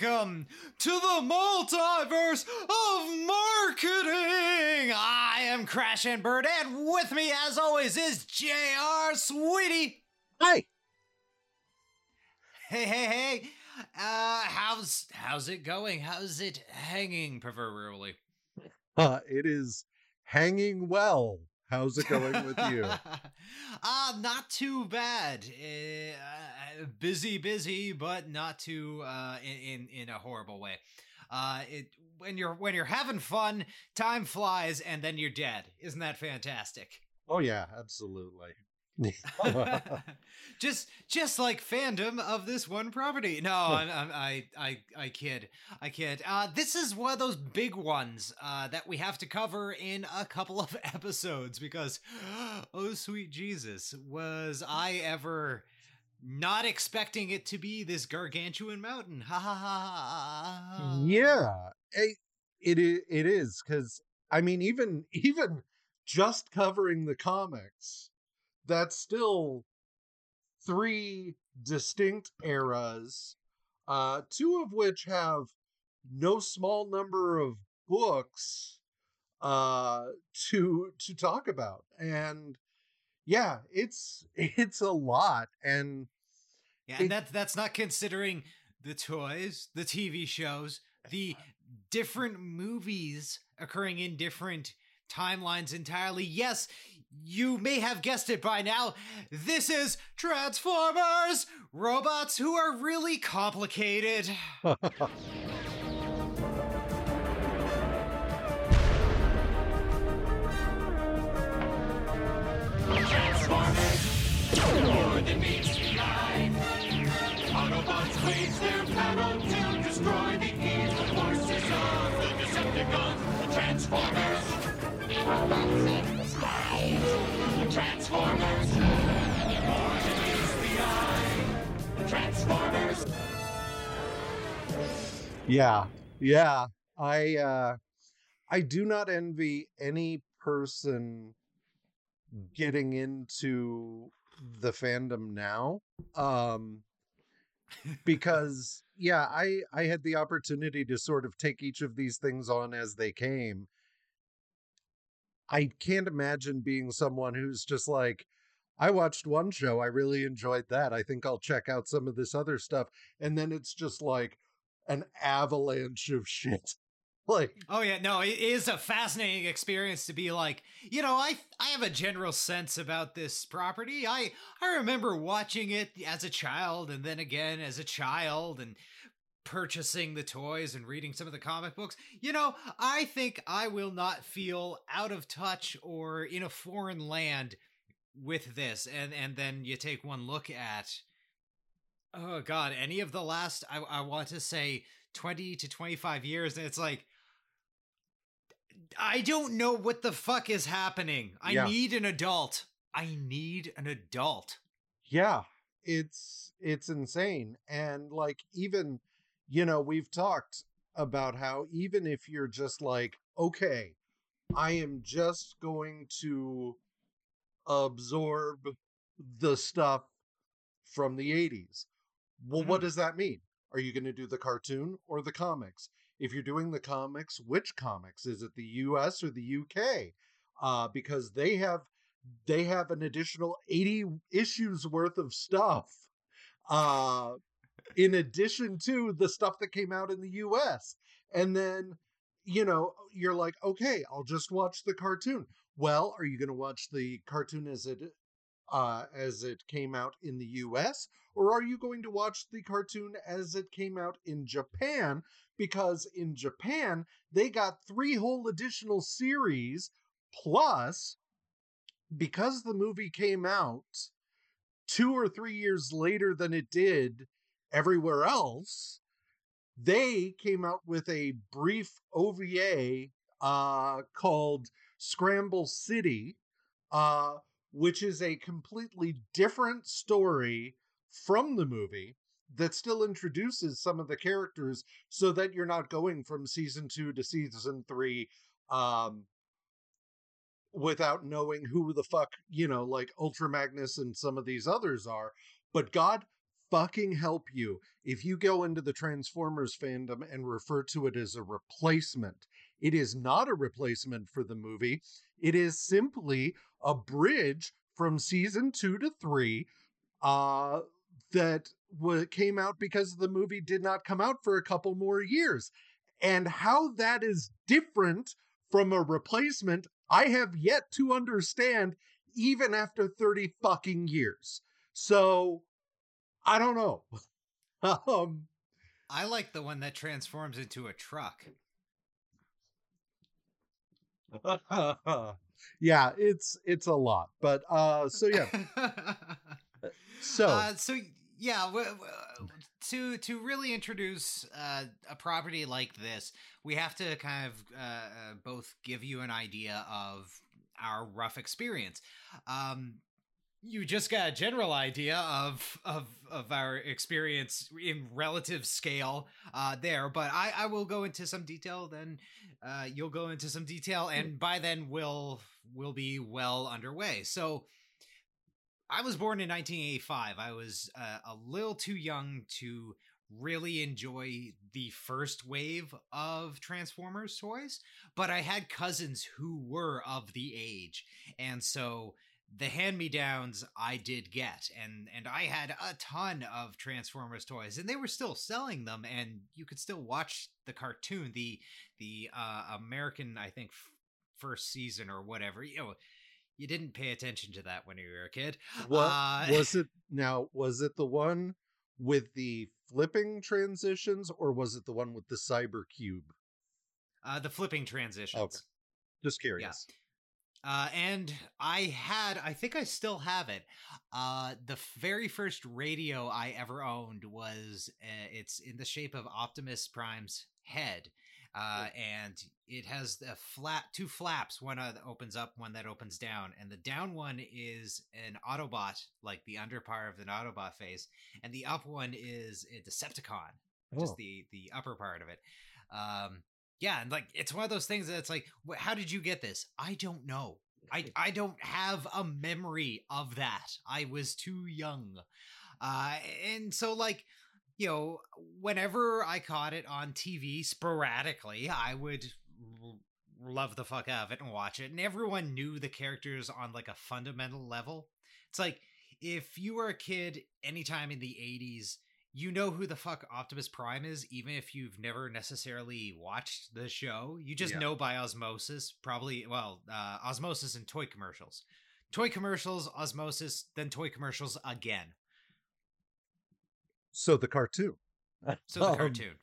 welcome to the multiverse of marketing. I am Crash and Bird, and with me, as always, is JR Sweetie. Hi. Hey, hey, hey. Uh, how's how's it going? How's it hanging, proverbially? Uh, it is hanging well. How's it going with you? uh, not too bad. Uh, busy, busy, but not too uh, in, in in a horrible way. Uh, it when you're when you're having fun, time flies, and then you're dead. Isn't that fantastic? Oh yeah, absolutely. just just like fandom of this one property. No, I'm, I'm, i I I kid. I kid. Uh, this is one of those big ones uh, that we have to cover in a couple of episodes because, oh sweet Jesus, was I ever not expecting it to be this gargantuan mountain? Ha ha ha. Yeah, it it it is because I mean even even just covering the comics that's still three distinct eras, uh, two of which have no small number of books uh, to to talk about, and yeah, it's it's a lot, and yeah, and it, that's that's not considering the toys, the TV shows, the different movies occurring in different timelines entirely. Yes, you may have guessed it by now. This is Transformers! Robots who are really complicated. Transformers! More than meets the eye. Autobots their battle to destroy the evil forces of the Decepticons. Transformers! Transformers! Transformers! Yeah, yeah. I uh I do not envy any person getting into the fandom now. Um because yeah, I I had the opportunity to sort of take each of these things on as they came I can't imagine being someone who's just like, I watched one show, I really enjoyed that. I think I'll check out some of this other stuff. And then it's just like an avalanche of shit. like Oh yeah, no, it is a fascinating experience to be like, you know, I I have a general sense about this property. I I remember watching it as a child and then again as a child and purchasing the toys and reading some of the comic books, you know, I think I will not feel out of touch or in a foreign land with this. And and then you take one look at oh god, any of the last I, I want to say 20 to 25 years, and it's like I don't know what the fuck is happening. I yeah. need an adult. I need an adult. Yeah, it's it's insane. And like even you know, we've talked about how even if you're just like, okay, I am just going to absorb the stuff from the 80s. Well, mm-hmm. what does that mean? Are you going to do the cartoon or the comics? If you're doing the comics, which comics? Is it the US or the UK? Uh, because they have they have an additional 80 issues worth of stuff uh, in addition to the stuff that came out in the US. And then, you know, you're like, okay, I'll just watch the cartoon. Well, are you going to watch the cartoon as it uh, as it came out in the US, or are you going to watch the cartoon as it came out in Japan? Because in Japan, they got three whole additional series, plus, because the movie came out two or three years later than it did everywhere else, they came out with a brief OVA uh, called Scramble City, uh, which is a completely different story from the movie that still introduces some of the characters so that you're not going from season two to season three um, without knowing who the fuck, you know, like Ultra Magnus and some of these others are. But God fucking help you if you go into the Transformers fandom and refer to it as a replacement. It is not a replacement for the movie. It is simply a bridge from season two to three uh, that w- came out because the movie did not come out for a couple more years. And how that is different from a replacement, I have yet to understand, even after 30 fucking years. So, I don't know. um, I like the one that transforms into a truck. yeah, it's it's a lot, but uh, so yeah, so uh, so yeah, w- w- to to really introduce uh, a property like this, we have to kind of uh, uh, both give you an idea of our rough experience. Um, you just got a general idea of of of our experience in relative scale uh there but i i will go into some detail then uh you'll go into some detail and by then we'll we'll be well underway. So i was born in 1985 i was uh, a little too young to really enjoy the first wave of transformers toys but i had cousins who were of the age and so the hand-me-downs I did get and and I had a ton of Transformers toys and they were still selling them and you could still watch the cartoon the the uh American I think f- first season or whatever you know you didn't pay attention to that when you were a kid what uh, was it now? Was it the one with the flipping transitions, or was it the one with the cyber cube? uh the flipping transitions Just curious. Uh, and I had, I think I still have it. Uh, the very first radio I ever owned was, uh, it's in the shape of Optimus Prime's head. Uh, and it has a flat, two flaps, one that opens up, one that opens down. And the down one is an Autobot, like the under part of an Autobot face. And the up one is a Decepticon, just Oh. the, the upper part of it. Um, yeah, and like it's one of those things that's like, how did you get this? I don't know. I I don't have a memory of that. I was too young, uh, and so like you know, whenever I caught it on TV sporadically, I would r- love the fuck out of it and watch it. And everyone knew the characters on like a fundamental level. It's like if you were a kid anytime in the 80s, you know who the fuck Optimus Prime is, even if you've never necessarily watched the show. You just Yeah. know by osmosis, probably, well, uh, osmosis and toy commercials. Toy commercials, osmosis, then toy commercials again. So the cartoon. So the Um, cartoon.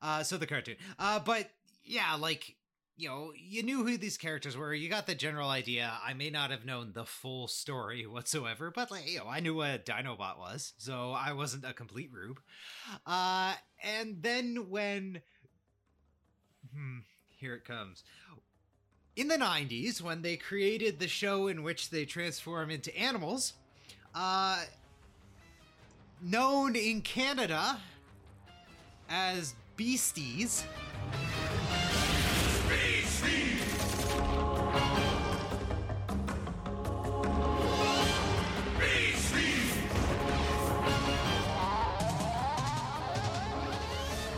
Uh so the cartoon. Uh but yeah, like you know, you knew who these characters were. You got the general idea. I may not have known the full story whatsoever, but like, you know, I knew what a Dinobot was, so I wasn't a complete rube. Uh and then when hmm, here it comes. In the 90s, when they created the show in which they transform into animals, uh known in Canada as beasties.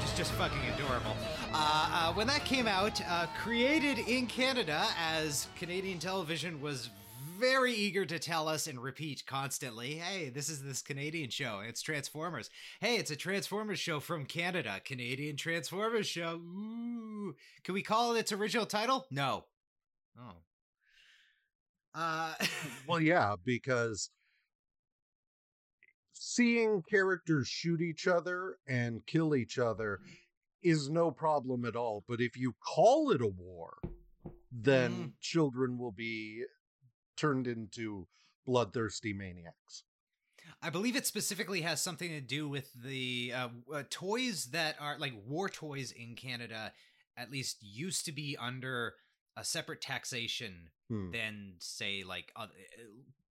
Just, just fucking adorable. Uh, uh, when that came out, uh, created in Canada, as Canadian television was very eager to tell us and repeat constantly hey, this is this Canadian show. It's Transformers. Hey, it's a Transformers show from Canada. Canadian Transformers show. Ooh. Can we call it its original title? No. Oh. Uh, Well, yeah, because seeing characters shoot each other and kill each other is no problem at all. But if you call it a war, then Mm. children will be turned into bloodthirsty maniacs. I believe it specifically has something to do with the uh, uh, toys that are like war toys in Canada. At least used to be under a separate taxation Hmm. than say like uh,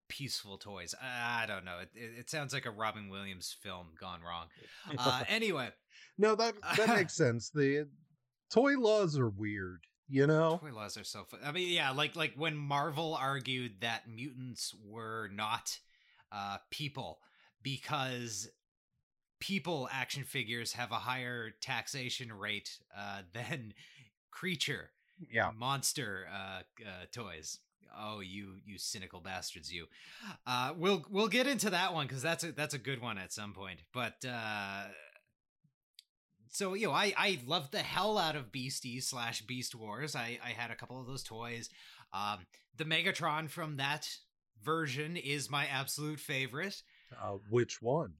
peaceful toys. I don't know. It, it, it sounds like a Robin Williams film gone wrong. Uh, anyway, No, that that makes sense. The toy laws are weird, you know? toy laws are so fun. I mean, yeah, like like when Marvel argued that mutants were not uh, people because people action figures have a higher taxation rate uh, than creature Yeah. monster uh, uh, toys. Oh, you you cynical bastards! You. Uh, we'll we'll get into that one because that's a that's a good one at some point. But uh, so you know, I I love the hell out of Beasties slash Beast Wars. I I had a couple of those toys. Um, the Megatron from that version is my absolute favorite. Uh, which one?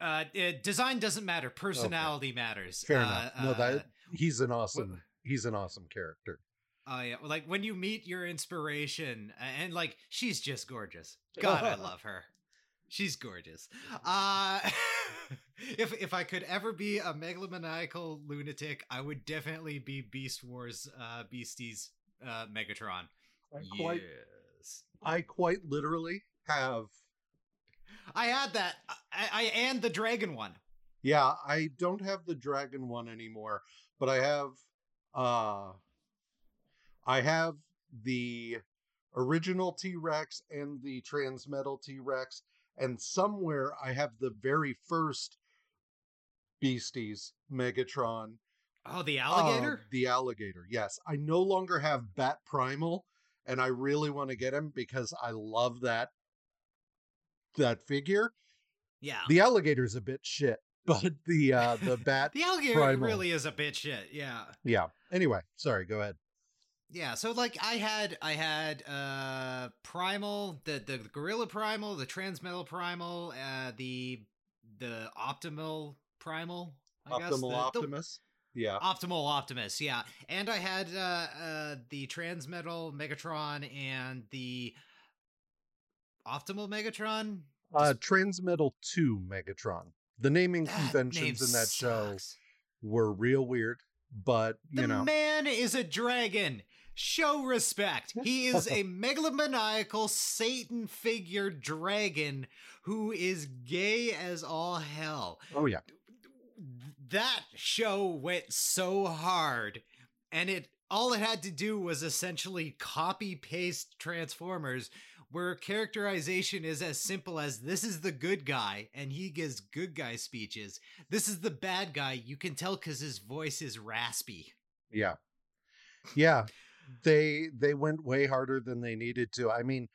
Uh, it, design doesn't matter. Personality matters. Fair Uh, enough. No, uh, that he's an awesome. He's an awesome character. Oh yeah, like when you meet your inspiration, and like she's just gorgeous. God, I love her. She's gorgeous. Uh if if I could ever be a megalomaniacal lunatic, I would definitely be Beast Wars uh Beasties uh Megatron. I quite, Yes. I quite literally have. I had that. I, I and the dragon one. Yeah, I don't have the dragon one anymore, but I have. uh I have the original T Rex and the Transmetal T Rex, and somewhere I have the very first Beasties Megatron. Oh, the Uh, alligator? the alligator, yes. I no longer have Bat Primal, and I really want to get him because I love that that figure. yeah. The alligator's a bit shit, but the uh the bat The alligator Primal. really is a bit shit. Yeah. yeah. Anyway, sorry, go ahead. Yeah, so like I had I had uh Primal, the the Gorilla Primal, the Transmetal Primal, uh the the Optimal Primal, I guess. Optimal the- the- Optimus. yeah. Optimal Optimus, yeah. And I had uh uh the Transmetal Megatron and the Optimal Megatron. Uh Transmetal 2 Megatron. The naming That conventions name in that show were real weird, but The you know, man is a dragon. Show respect. He is a megalomaniacal Satan figure dragon who is gay as all hell. oh yeah. That show went so hard, and it all it had to do was essentially copy paste Transformers, where characterization is as simple as this is the good guy, and he gives good guy speeches. This is the bad guy. You can tell because his voice is raspy. Yeah. Yeah. They they went way harder than they needed to. I mean,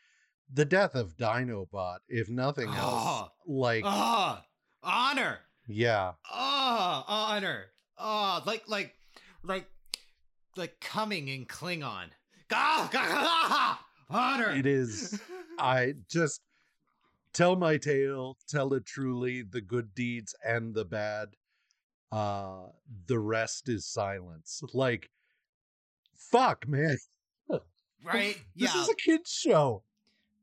the death of Dinobot, if nothing else, Oh. like Ah, honor. yeah. Ah, honor. Ah, like like like like coming in Klingon. Ah, ah, honor. It is I just tell my tale, tell it truly, the good deeds and the bad. Uh the rest is silence. Like fuck, man. right? This yeah. is a kids show.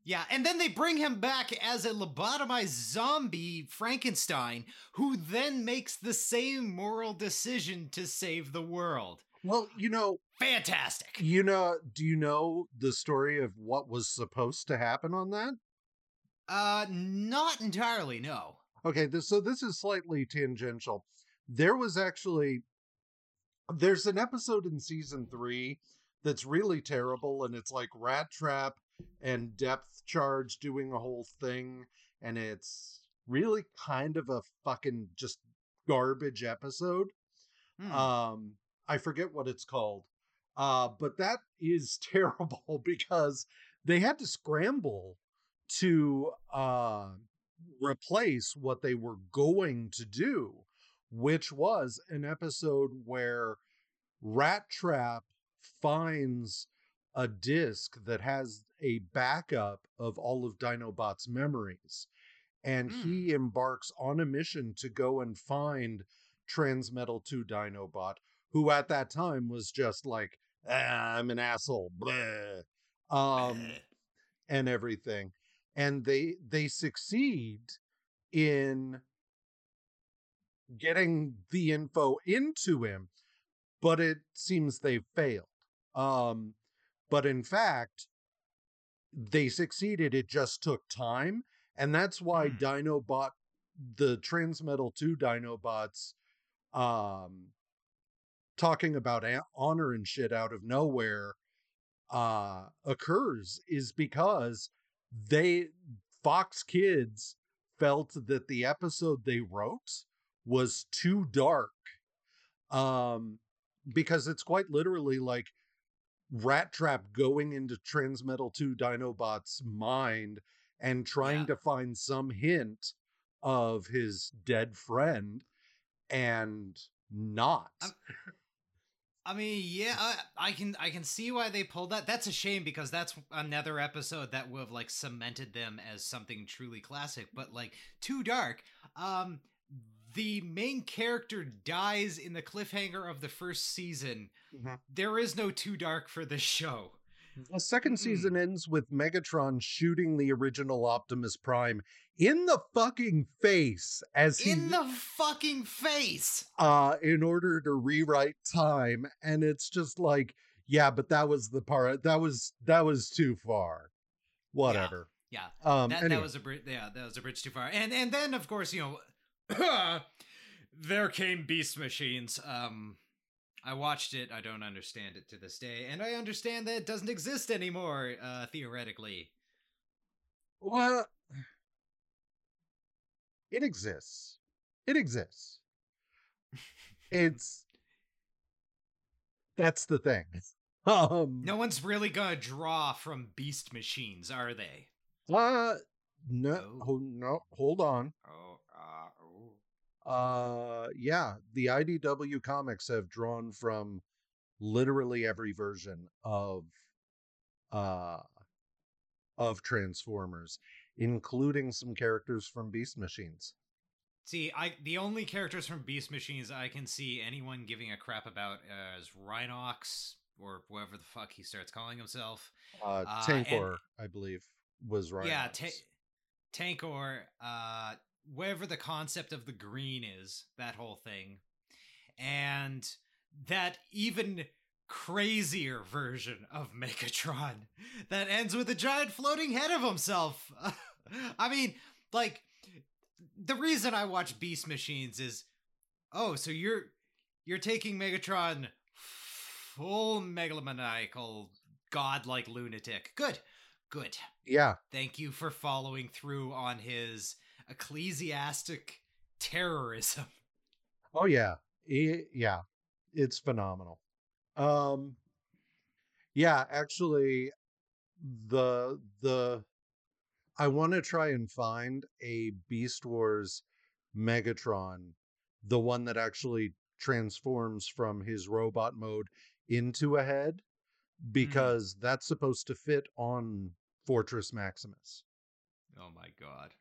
Yeah, and then they bring him back as a lobotomized zombie Frankenstein who then makes the same moral decision to save the world. Well, you know, Fantastic. you know, do you know the story of what was supposed to happen on that? Uh not entirely, no. Okay, this, so this is slightly tangential. There was actually there's an episode in season 3 that's really terrible and it's like Rat Trap and Depth Charge doing a whole thing and it's really kind of a fucking just garbage episode. Hmm. Um I forget what it's called. Uh but that is terrible because they had to scramble to uh replace what they were going to do, which was an episode where Rat Trap finds a disc that has a backup of all of Dinobot's memories. And Mm. he embarks on a mission to go and find Transmetal 2 Dinobot, who at that time was just like, ah, I'm an asshole, bleh, um, and everything. And they they succeed in getting the info into him, but it seems they failed. Um, but in fact, they succeeded. It just took time, and that's why Hmm. Dinobot, the Transmetal Two Dinobots, um, talking about honor and shit out of nowhere, uh, occurs is because they Fox Kids felt that the episode they wrote was too dark. Um, because it's quite literally like Rat Trap going into Transmetal 2 Dinobot's mind and trying Yeah. to find some hint of his dead friend and not. I'm- I mean, yeah, I, I can I can see why they pulled that. That's a shame because that's another episode that would have like cemented them as something truly classic. But like too dark. Um, the main character dies in the cliffhanger of the first season. Mhm. There is no too dark for this show. The second season ends with Megatron shooting the original Optimus Prime in the fucking face as he In the fucking face. uh in order to rewrite time and it's just like yeah but that was the part that was that was too far whatever Yeah, um that, anyway. that was a bridge. Yeah, that was a bridge too far. And and then of course you know, there came beast machines. Um, I watched it. I don't understand it to this day, and I understand that it doesn't exist anymore. Uh, theoretically, well it exists it exists it's that's the thing um no one's really gonna draw from beast machines, are they? uh no Oh. no hold on Oh, uh, oh. Uh, yeah, the IDW comics have drawn from literally every version of uh of Transformers, including some characters from Beast Machines. See, I the only characters from Beast Machines I can see anyone giving a crap about uh, is Rhinox or whoever the fuck he starts calling himself. Uh, Uh, and- Tankor, I believe, was right. Yeah, ta- Tankor, uh, whatever the concept of the green is, that whole thing, and that even crazier version of Megatron that ends with a giant floating head of himself. I mean, like the reason I watch Beast Machines is, oh, so you're you're taking Megatron full megalomaniacal godlike lunatic. Good, good. yeah, Thank you for following through on his ecclesiastic terrorism. oh yeah, I- yeah, it's phenomenal. Um, yeah, actually, the the I want to try and find a Beast Wars Megatron, the one that actually transforms from his robot mode into a head, because that's supposed to fit on Fortress Maximus. Oh my god.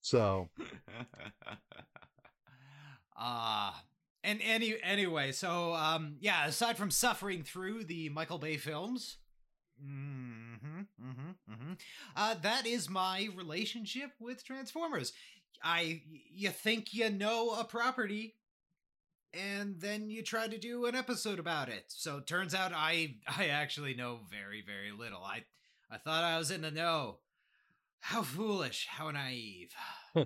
So Ah. and any anyway, so um yeah, aside from suffering through the Michael Bay films, hmm hmm hmm Uh, that is my relationship with Transformers. I you think you know a property, and then you try to do an episode about it. So it turns out I I actually know very very little. I I thought I was in the know. How foolish! How naive!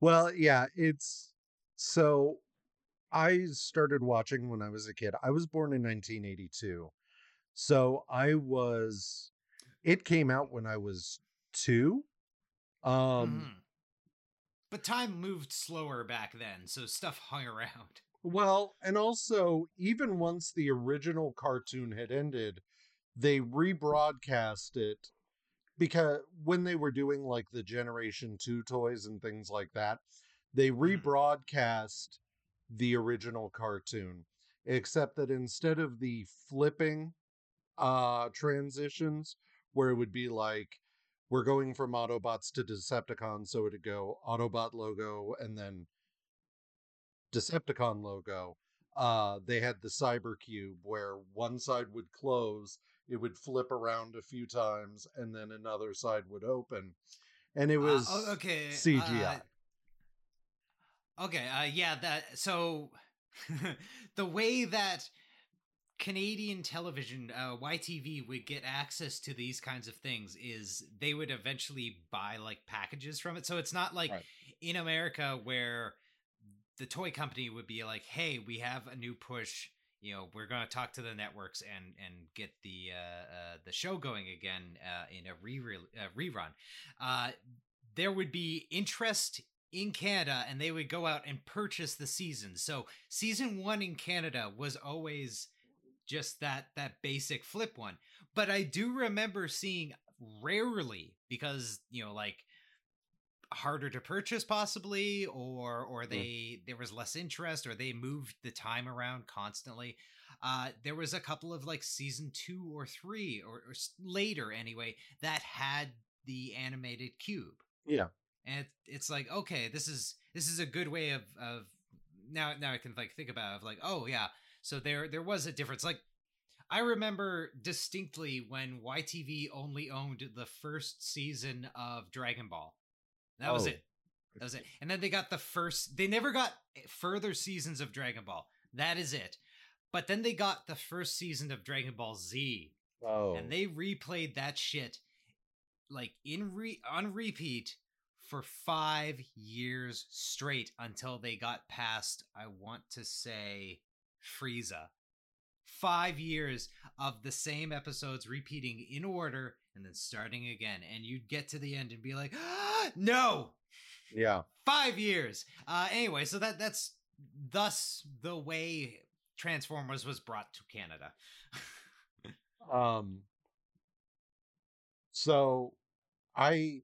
Well, yeah, it's so I started watching when I was a kid. I was born in 1982. So I was it came out when I was 2. Um Mhm. But time moved slower back then, so stuff hung around. well, and also even once the original cartoon had ended, they rebroadcast it because when they were doing like the generation 2 toys and things like that, they Mhm. rebroadcast the original cartoon except that instead of the flipping uh transitions where it would be like we're going from Autobots to Decepticons, so it'd go Autobot logo and then Decepticon logo. Uh, they had the Cyber Cube where one side would close, it would flip around a few times, and then another side would open. And it Uh, was oh, okay. CGI. uh, okay, uh, yeah, that so the way that Canadian television, uh, YTV, would get access to these kinds of things is they would eventually buy like packages from it. So it's not like Right. in America where the toy company would be like, "Hey, we have a new push. You know, we're going to talk to the networks and and get the uh, uh, the show going again uh, in a re uh, rerun." Uh, there would be interest in Canada and they would go out and purchase the season. So season 1 in Canada was always just that that basic flip one. But I do remember seeing rarely because, you know, like harder to purchase possibly or or they mm. there was less interest or they moved the time around constantly uh there was a couple of like season two or three or, or later anyway that had the animated cube yeah and it, it's like okay this is this is a good way of of now now i can like think about it, of like oh yeah so there there was a difference like I remember distinctly when YTV only owned the first season of Dragon Ball. That oh. was it. That was it. And then they got the first. They never got further seasons of Dragon Ball. That is it. But then they got the first season of Dragon Ball Z. Oh. And they replayed that shit like in re on repeat for five years straight until they got past, I want to say, Frieza. Five years of the same episodes repeating in order and then starting again. And you'd get to the end and be like, ah, no. Yeah. Five years. Uh, anyway, so that that's thus the way Transformers was brought to Canada. um. So, I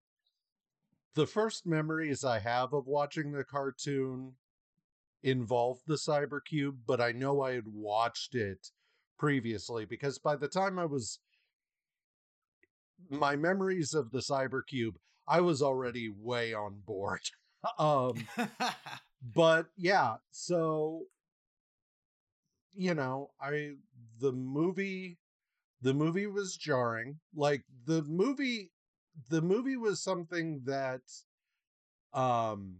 the first memories I have of watching the cartoon involved the Cybercube, but I know I had watched it previously because by the time I was my memories of the Cybercube, I was already way on board. um, but yeah, so you know, I the movie the movie was jarring. Like the movie the movie was something that um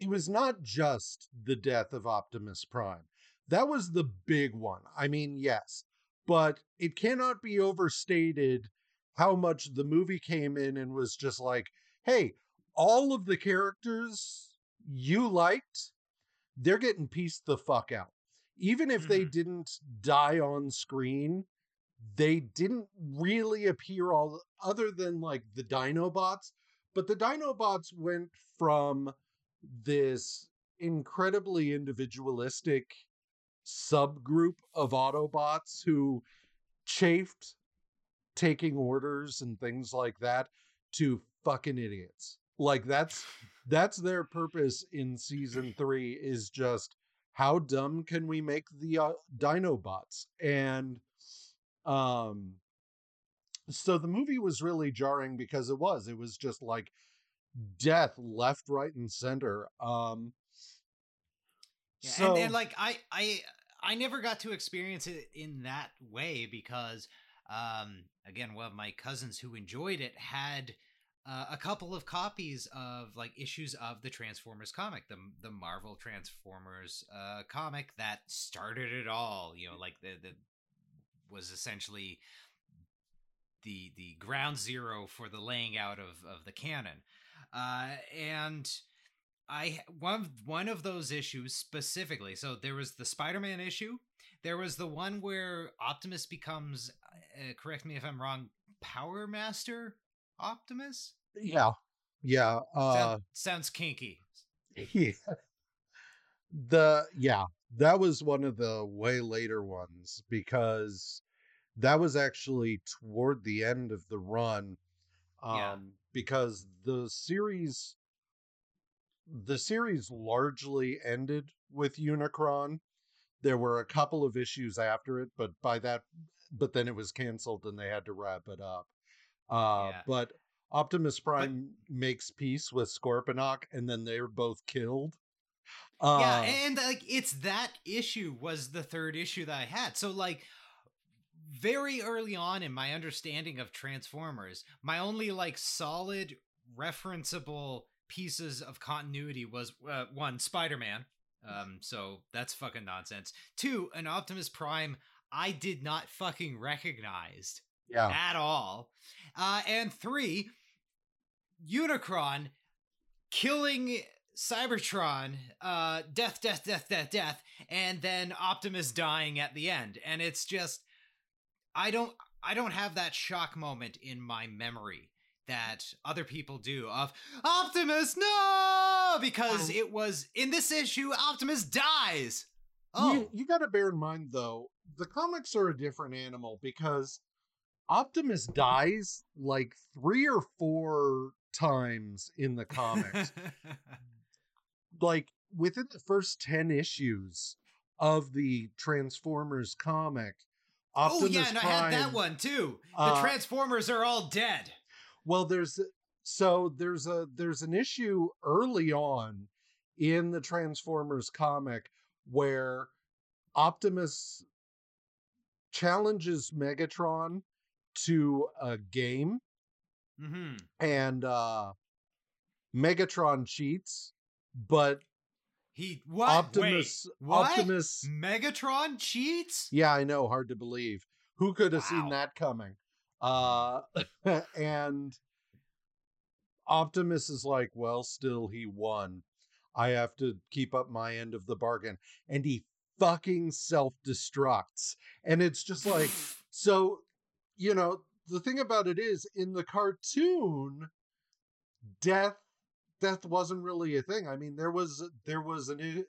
it was not just the death of Optimus Prime. That was the big one. I mean, yes, but it cannot be overstated how much the movie came in and was just like, hey, all of the characters you liked, they're getting pieced the fuck out. Even if mm-hmm. they didn't die on screen, they didn't really appear all other than like the Dinobots. But the Dinobots went from this incredibly individualistic subgroup of Autobots who chafed taking orders and things like that to fucking idiots. Like that's that's their purpose in season 3 is just how dumb can we make the uh, Dinobots? And um so the movie was really jarring because it was it was just like death left right and center um yeah, so, and, and like I, I I never got to experience it in that way because, um, again, one of my cousins who enjoyed it had uh, a couple of copies of like issues of the Transformers comic, the the Marvel Transformers uh, comic that started it all. You know, like the the was essentially the the ground zero for the laying out of of the canon, uh, and I one of one of those issues specifically. So there was the Spider-Man issue. There was the one where Optimus becomes. Uh, correct me if I'm wrong. Power Master Optimus. Yeah, yeah. Uh, Sound, sounds kinky. Yeah. The yeah, that was one of the way later ones because that was actually toward the end of the run. Um, yeah. because the series the series largely ended with Unicron. There were a couple of issues after it, but by that, but then it was canceled and they had to wrap it up. Uh, yeah. But Optimus Prime but, makes peace with Scorponok, and then they're both killed. Uh, yeah, and like it's that issue was the third issue that I had. So like very early on in my understanding of Transformers, my only like solid referenceable pieces of continuity was uh, one Spider-Man. Um, so that's fucking nonsense. Two, an Optimus Prime I did not fucking recognize yeah. at all. Uh, and three, Unicron killing Cybertron, uh, death, death, death, death, death, and then Optimus dying at the end. And it's just, I don't, I don't have that shock moment in my memory that other people do of Optimus, no, because it was in this issue Optimus dies. Oh, You, you got to bear in mind, though, the comics are a different animal because Optimus dies like three or four times in the comics. like within the first 10 issues of the Transformers comic, oh yeah, and I had that one too. The uh, Transformers are all dead. Well, there's so there's a there's an issue early on in the Transformers comic where Optimus challenges Megatron to a game hmm and uh Megatron cheats, but He what? Optimus Wait, what? Optimus Megatron cheats? Yeah, I know, hard to believe. Who could have Wow. seen that coming? Uh and Optimus is like, well, still he won. I have to keep up my end of the bargain. And he fucking self-destructs. And it's just like so, you know, the thing about it is in the cartoon, death death wasn't really a thing. I mean, there was there was an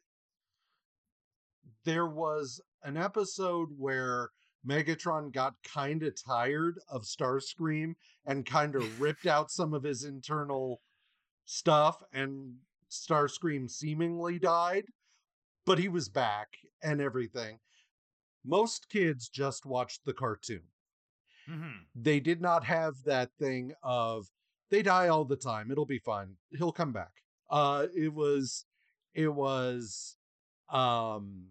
there was an episode where Megatron got kind of tired of Starscream and kind of ripped out some of his internal stuff and Starscream seemingly died, but he was back and everything. Most kids just watched the cartoon. Hmm they did not have that thing of they die all the time it'll be fine he'll come back. Uh it was it was um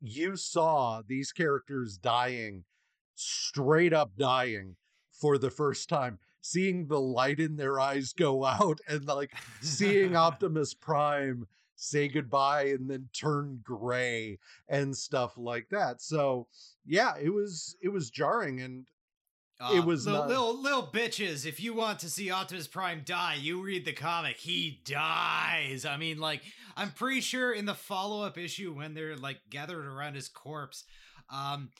you saw these characters dying straight up dying for the first time seeing the light in their eyes go out and like seeing Optimus Prime say goodbye and then turn gray and stuff like that. So yeah, it was it was jarring and It was little, not- little little bitches. If you want to see Optimus Prime die, you read the comic. He dies. I mean, like I'm pretty sure in the follow up issue when they're like gathered around his corpse, um,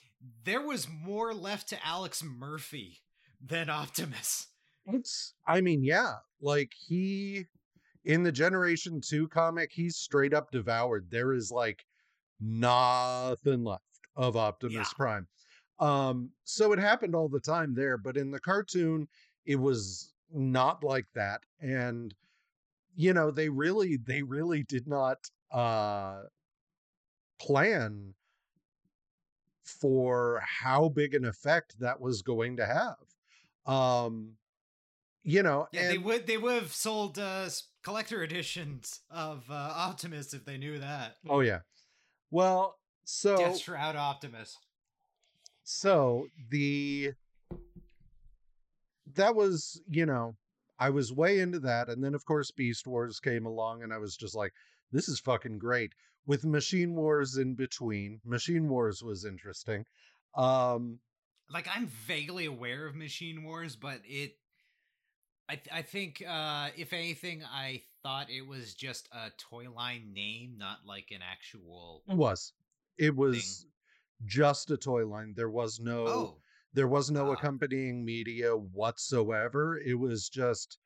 there was more left to Alex Murphy than Optimus. it's I mean, yeah, like he in the Generation 2 comic, he's straight up devoured. There is like nothing left of Optimus Yeah. Prime. Um so it happened all the time there, but in the cartoon it was not like that and you know, they really they really did not uh plan for how big an effect that was going to have. Um you know, Yeah, they would they would have sold uh, collector editions of uh, Optimus if they knew that. oh yeah. Well, so Death Shroud Optimus. So the that was you know i was way into that and then of course beast wars came along and i was just like this is fucking great. With machine wars in between machine wars was interesting um like I'm vaguely aware of Machine Wars, but it I th- I think uh if anything I thought it was just a toy line name, not like an actual it was. It was just a toy line there was no Oh. there was no Ah. accompanying media whatsoever it was just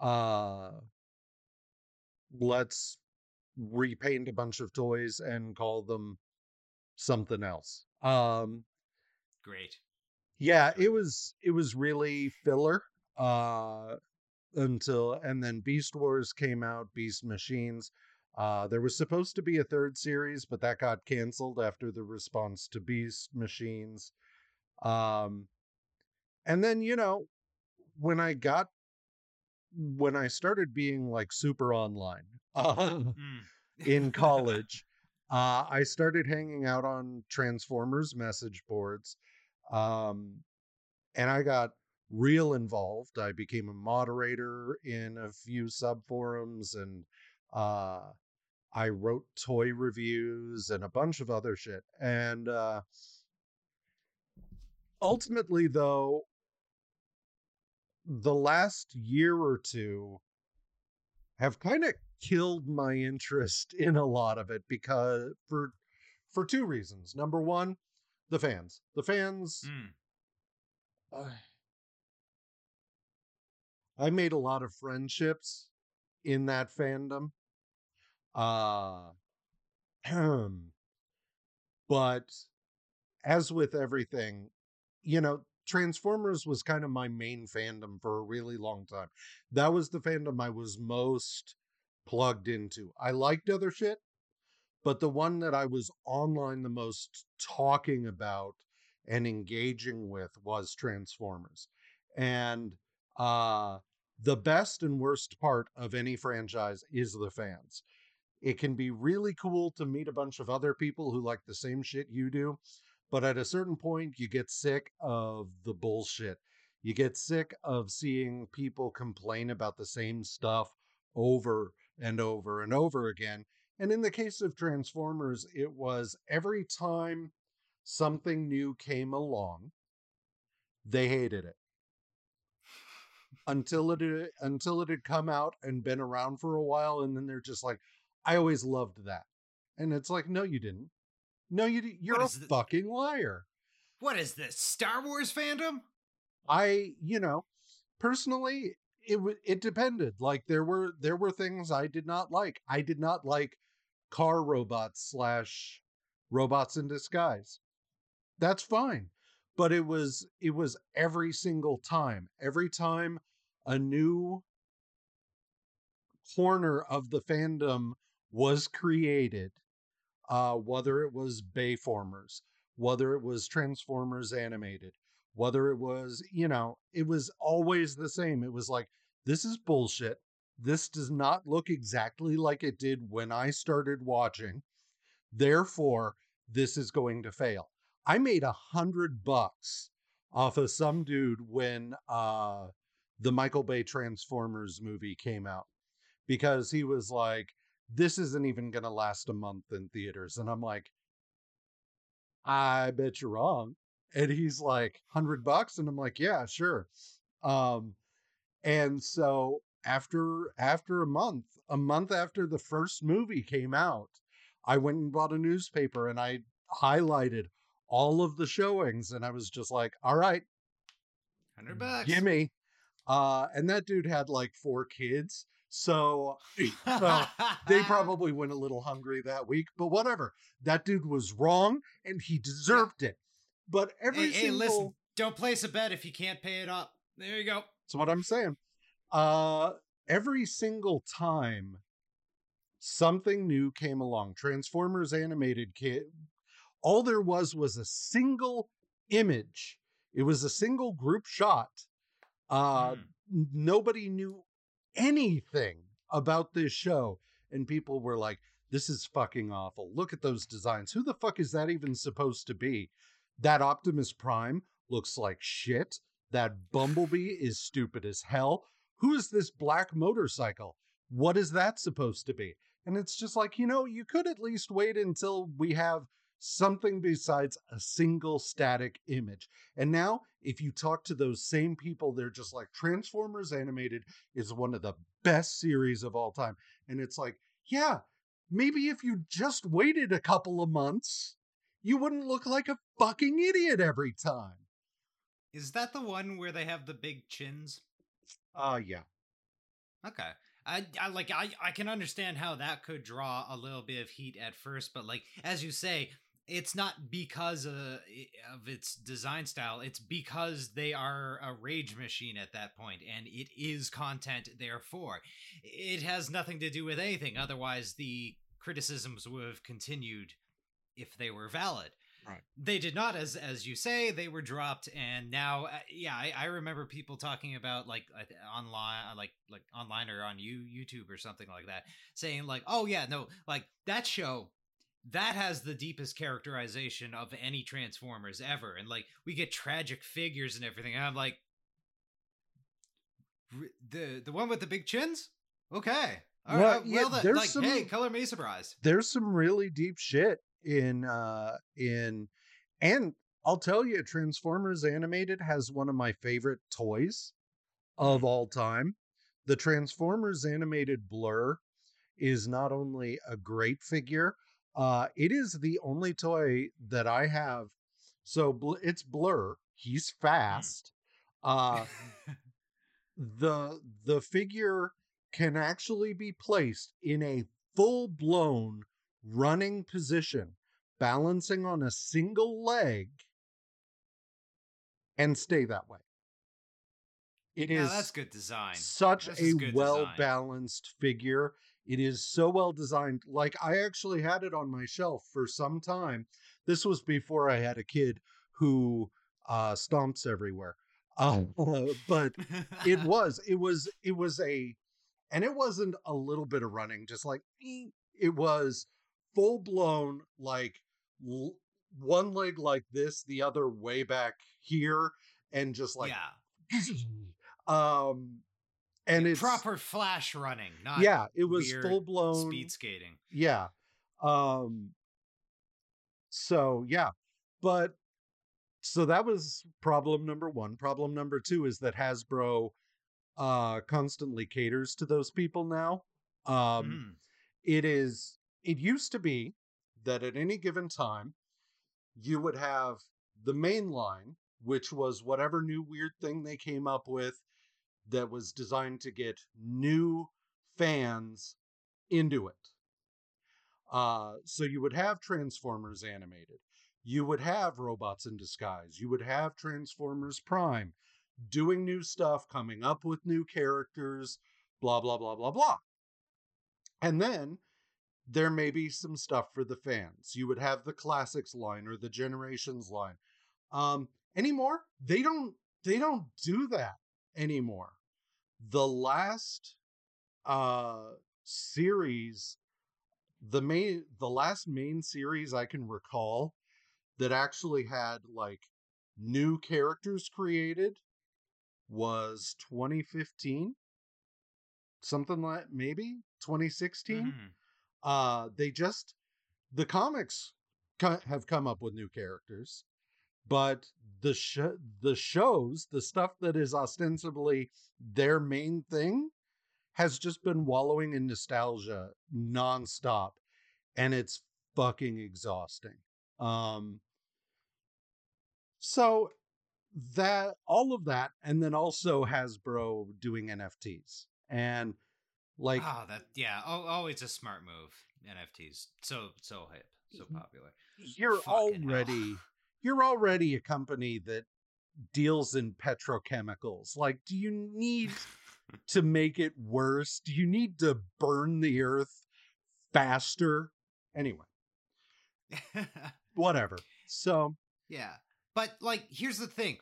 uh let's repaint a bunch of toys and call them something else um Great. yeah it was it was really filler uh until and then beast wars came out beast machines uh there was supposed to be a third series but that got canceled after the response to beast machines. Um and then you know when i got when i started being like super online uh, in college uh, i started hanging out on transformers message boards um, and i got real involved. I became a moderator in a few sub forums and uh, i wrote toy reviews and a bunch of other shit and uh, ultimately though the last year or two have kind of killed my interest in a lot of it because for for two reasons. Number one, the fans. The fans Mm. uh, I made a lot of friendships in that fandom. Uh but as with everything, you know, Transformers was kind of my main fandom for a really long time. That was the fandom I was most plugged into. I liked other shit, but the one that I was online the most talking about and engaging with was Transformers. And uh the best and worst part of any franchise is the fans. It can be really cool to meet a bunch of other people who like the same shit you do, but at a certain point, you get sick of the bullshit. You get sick of seeing people complain about the same stuff over and over and over again. And in the case of Transformers, it was every time something new came along, they hated it until it until it had come out and been around for a while and then they're just like I always loved that. And it's like no you didn't. No you you're a the, fucking liar. What is this? Star Wars fandom? I, you know, personally it it depended. Like there were there were things I did not like. I did not like car robots slash robots in disguise. That's fine. But it was it was every single time. Every time a new corner of the fandom was created, uh, whether it was Bayformers, whether it was Transformers animated, whether it was, you know, it was always the same. It was like, this is bullshit. This does not look exactly like it did when I started watching. Therefore, this is going to fail. I made a hundred bucks off of some dude when uh the Michael Bay Transformers movie came out because he was like, this isn't even going to last a month in theaters. And I'm like, I bet you're wrong. And he's like, 100 bucks. And I'm like, yeah, sure. Um, and so after after a month, a month after the first movie came out, I went and bought a newspaper and I highlighted all of the showings and I was just like, all right, 100 bucks. Gimme. Uh, and that dude had like four kids. So well, they probably went a little hungry that week, but whatever. That dude was wrong and he deserved it. But every hey, single... hey, listen, don't place a bet if you can't pay it up. There you go. That's what I'm saying. Uh, every single time something new came along, Transformers animated kid, all there was was a single image. It was a single group shot uh, mm. Nobody knew anything about this show. And people were like, this is fucking awful. Look at those designs. Who the fuck is that even supposed to be? That Optimus Prime looks like shit. That Bumblebee is stupid as hell. Who is this black motorcycle? What is that supposed to be? And it's just like, you know, you could at least wait until we have something besides a single static image. And now, if you talk to those same people, they're just like Transformers Animated is one of the best series of all time. And it's like, yeah, maybe if you just waited a couple of months, you wouldn't look like a fucking idiot every time. Is that the one where they have the big chins? Uh yeah. Okay. I, I like I, I can understand how that could draw a little bit of heat at first, but like as you say, it's not because uh, of its design style it's because they are a rage machine at that point and it is content therefore. It has nothing to do with anything otherwise the criticisms would have continued if they were valid. Right. They did not as as you say they were dropped and now uh, yeah I, I remember people talking about like online like like online or on you youtube or something like that saying like oh yeah no like that show that has the deepest characterization of any Transformers ever. And like we get tragic figures and everything. And I'm like the the one with the big chins? Okay. All well, right. well, there's like, some, hey, color me surprised. There's some really deep shit in uh in and I'll tell you, Transformers Animated has one of my favorite toys of mm-hmm. all time. The Transformers Animated Blur is not only a great figure, uh, it is the only toy that I have. So bl- it's Blur. He's mm. fast. Uh, the the figure can actually be placed in a full blown running position, balancing on a single leg, and stay that way. It Yeah, is that's good design. such This a well balanced figure. It is so well designed. Like I actually had it on my shelf for some time. This was before I had a kid who uh stomps everywhere. Uh, but it was it was it was a and it wasn't a little bit of running just like it was full blown like l- one leg like this the other way back here and just like yeah, um and it's proper flash running, not yeah it was full blown speed skating. yeah um so yeah but so that was problem number one problem number two is that hasbro uh constantly caters to those people now um Mm. it is it used to be that at any given time you would have the main line which was whatever new weird thing they came up with that was designed to get new fans into it. Uh so you would have transformers animated. You would have robots in disguise. You would have transformers prime doing new stuff coming up with new characters blah blah blah blah blah. And then there may be some stuff for the fans. You would have the classics line or the generations line. Um, anymore, they don't they don't do that anymore. The last uh series, the main the last main series I can recall that actually had like new characters created was 2015 something like maybe 2016 Mhm. uh they just the comics co- have come up with new characters but the sh- the shows the stuff that is ostensibly their main thing has just been wallowing in nostalgia nonstop and it's fucking exhausting um so that all of that and then also Hasbro doing NFTs and like oh, that yeah. Oh, always a smart move. NFTs so so hip, so popular. you're Fucking hell. You're already a company that deals in petrochemicals like do you need to make it worse? Do you need to burn the earth faster? Anyway. Whatever. So yeah, but like, here's the thing: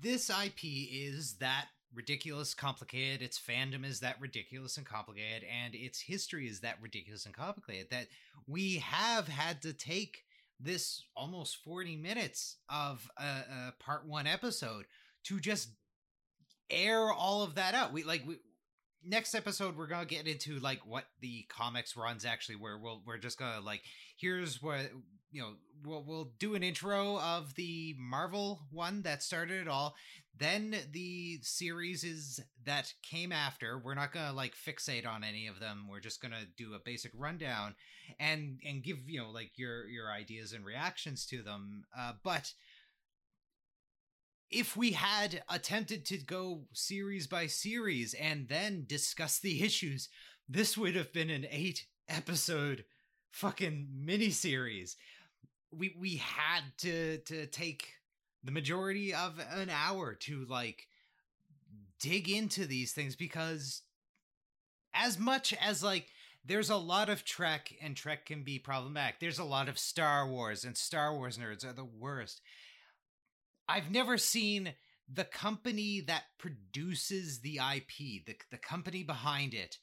this IP is that ridiculous, complicated. Its fandom is that ridiculous and complicated, and its history is that ridiculous and complicated that we have had to take this almost 40 minutes of a, a part one episode to just air all of that out. We like we next episode we're gonna get into like what the comics runs actually where we'll we're just gonna like here's what you know we'll we'll do an intro of the Marvel one that started it all then the series is that came after we're not gonna like fixate on any of them we're just gonna do a basic rundown and and give you know like your your ideas and reactions to them uh but if we had attempted to go series by series and then discuss the issues, this would have been an eight episode fucking miniseries. We we had to to take the majority of an hour to like dig into these things because as much as like there's a lot of Trek and Trek can be problematic. There's a lot of Star Wars and Star Wars nerds are the worst. I've never seen the company that produces the IP, the the company behind it,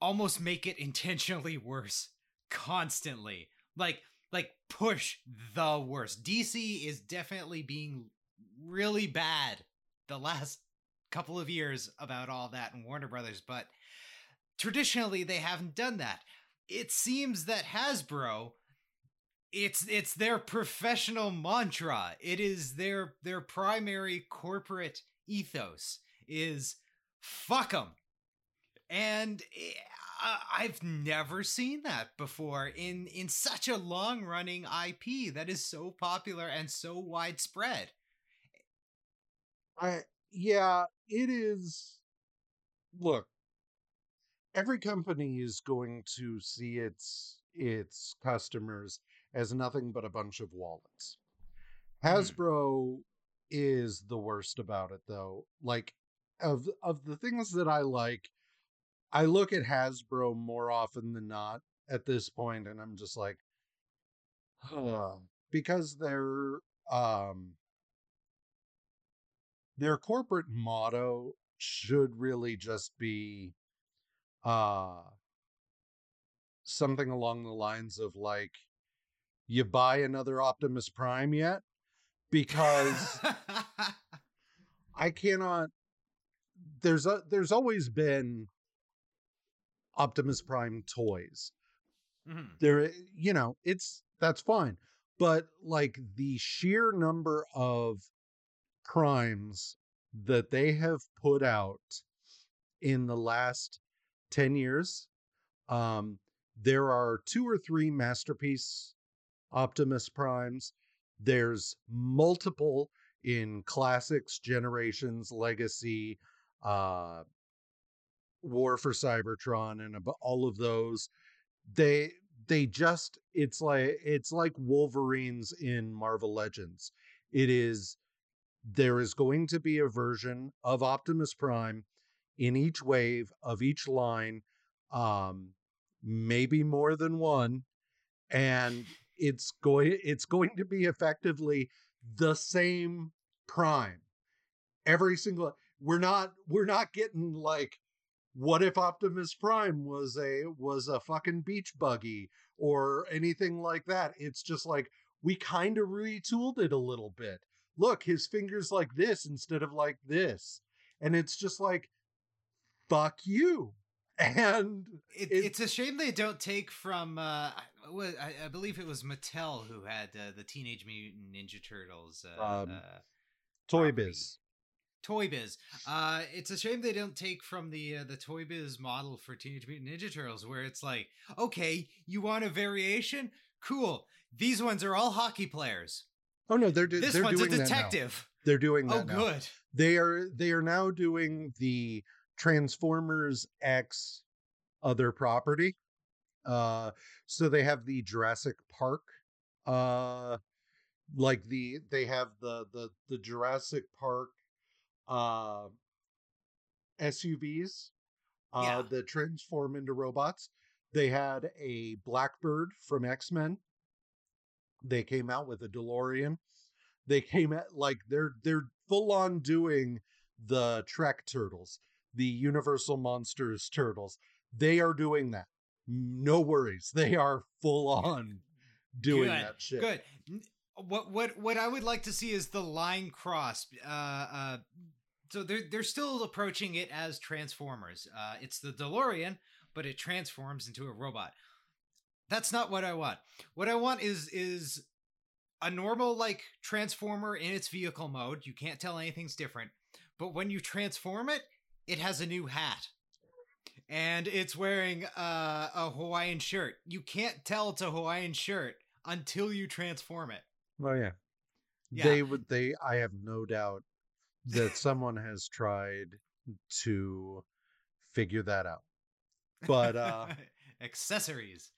almost make it intentionally worse constantly. Like like push the worst. DC is definitely being really bad the last couple of years about all that and Warner Brothers, but traditionally they haven't done that. It seems that Hasbro it's it's their professional mantra. It is their their primary corporate ethos is fuck them. And eh, I've never seen that before in in such a long running IP that is so popular and so widespread. I yeah, it is. Look, every company is going to see its its customers as nothing but a bunch of wallets. Mhm. Hasbro is the worst about it though. Like of of the things that I like, I look at Hasbro more often than not at this point and I'm just like huh, because their um their corporate motto should really just be uh something along the lines of like you buy another Optimus Prime yet? Because I cannot there's a there's always been Optimus Prime toys. Mhm. There you know, it's that's fine. But like the sheer number of Primes that they have put out in the last 10 years um there are two or three masterpiece Optimus Primes. There's multiple in classics, generations, legacy, uh, War for Cybertron, and all of those. They they just it's like it's like Wolverines in Marvel Legends. It is there is going to be a version of Optimus Prime in each wave of each line, um, maybe more than one, and it's going it's going to be effectively the same prime every single we're not we're not getting like what if optimus prime was a was a fucking beach buggy or anything like that it's just like we kind of retooled it a little bit look his fingers like this instead of like this and it's just like fuck you and It, It- it's a shame they don't take from. Uh, I- I, believe it was Mattel who had uh, the Teenage Mutant Ninja Turtles. Uh, Um, uh, toy biz Toy Biz. Uh, it's a shame they don't take from the uh, the Toy Biz model for Teenage Mutant Ninja Turtles, where it's like, okay, you want a variation? Cool. These ones are all hockey players. oh no they're do- This they're one's a doing now. detective. they're doing that Oh, now. good. they are they are now doing the transformers x other property uh so they have the jurassic park uh like the they have the the the jurassic park uh suvs uh Yeah. that transform into robots they had a blackbird from x-men they came out with a delorean they came at like they're they're full on doing the Trek turtles, the Universal Monsters turtles. They are doing that. No worries. They are full on doing good. that shit. Good. What what what I would like to see is the line cross. Uh, uh, so they're they're still approaching it as Transformers. Uh, it's the DeLorean, but it transforms into a robot. That's not what I want. What I want is is a normal like transformer in its vehicle mode. You can't tell anything's different. But when you transform it, it has a new hat. And it's wearing uh, a Hawaiian shirt. You can't tell it's a Hawaiian shirt until you transform it. Oh yeah. Yeah. They would they I have no doubt that someone has tried to figure that out. But uh accessories.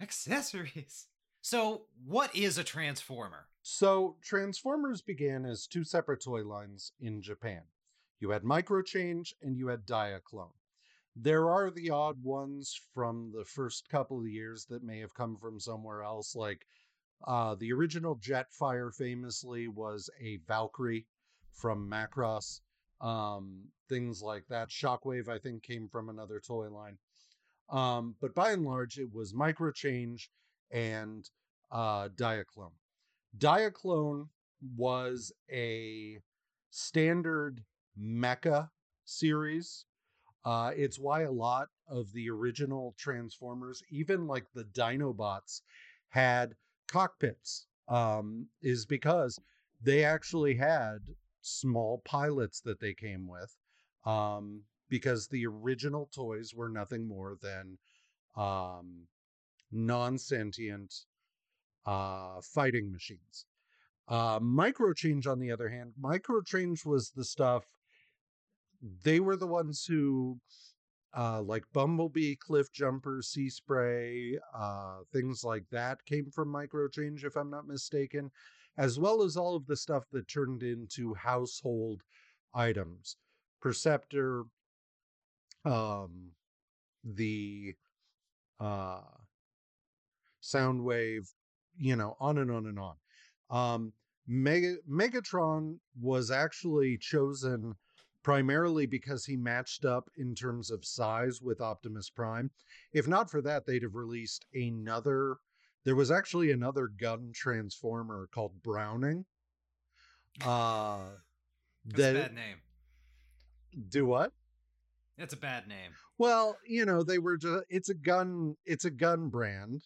Accessories. So, what is a transformer? So, Transformers began as two separate toy lines in Japan. You had Microchange and you had Diaclone. There are the odd ones from the first couple of years that may have come from somewhere else, like uh, the original Jetfire famously was a Valkyrie from Macross. Um, things like that. Shockwave, I think, came from another toy line. Um, but by and large, it was Microchange and uh, Diaclone. Diaclone was a standard mecha series. Uh, it's why a lot of the original Transformers, even like the Dinobots, had cockpits. Um, is because they actually had small pilots that they came with. Um, because the original toys were nothing more than um, non-sentient uh, fighting machines. Uh, Microchange, on the other hand, Microchange was the stuff they were the ones who uh like bumblebee Cliffjumper sea spray uh things like that came from microchange if i'm not mistaken as well as all of the stuff that turned into household items perceptor um the uh soundwave you know on and on and on um Mega, megatron was actually chosen primarily because he matched up in terms of size with Optimus Prime. If not for that, they'd have released another. There was actually another gun transformer called Browning. Uh, That's a bad name. Do what? That's a bad name. Well, you know, they were just. It's a gun. It's a gun brand,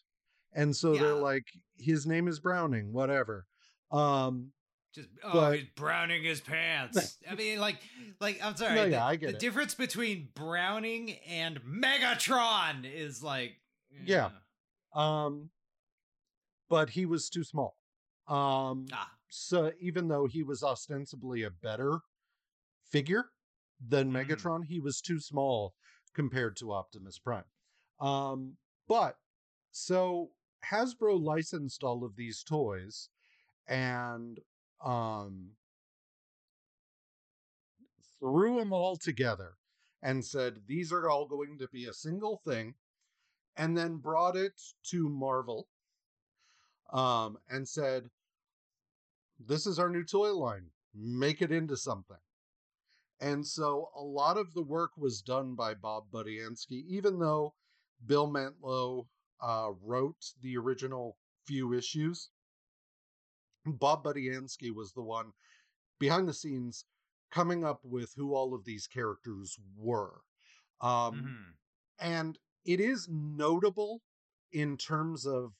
and so yeah. they're like, his name is Browning. Whatever. Um, just oh, but, he's browning his pants. I mean, like, like I'm sorry. No, the, yeah, I get the it. difference between Browning and Megatron is like, yeah. yeah. Um, but he was too small. Um, ah. so even though he was ostensibly a better figure than mm. Megatron, he was too small compared to Optimus Prime. Um, but so Hasbro licensed all of these toys and um, threw them all together and said, These are all going to be a single thing, and then brought it to Marvel um, and said, This is our new toy line, make it into something. And so a lot of the work was done by Bob Budiansky, even though Bill Mantlo uh, wrote the original few issues. Bob Budiansky was the one behind the scenes coming up with who all of these characters were. Um, mm-hmm. And it is notable in terms of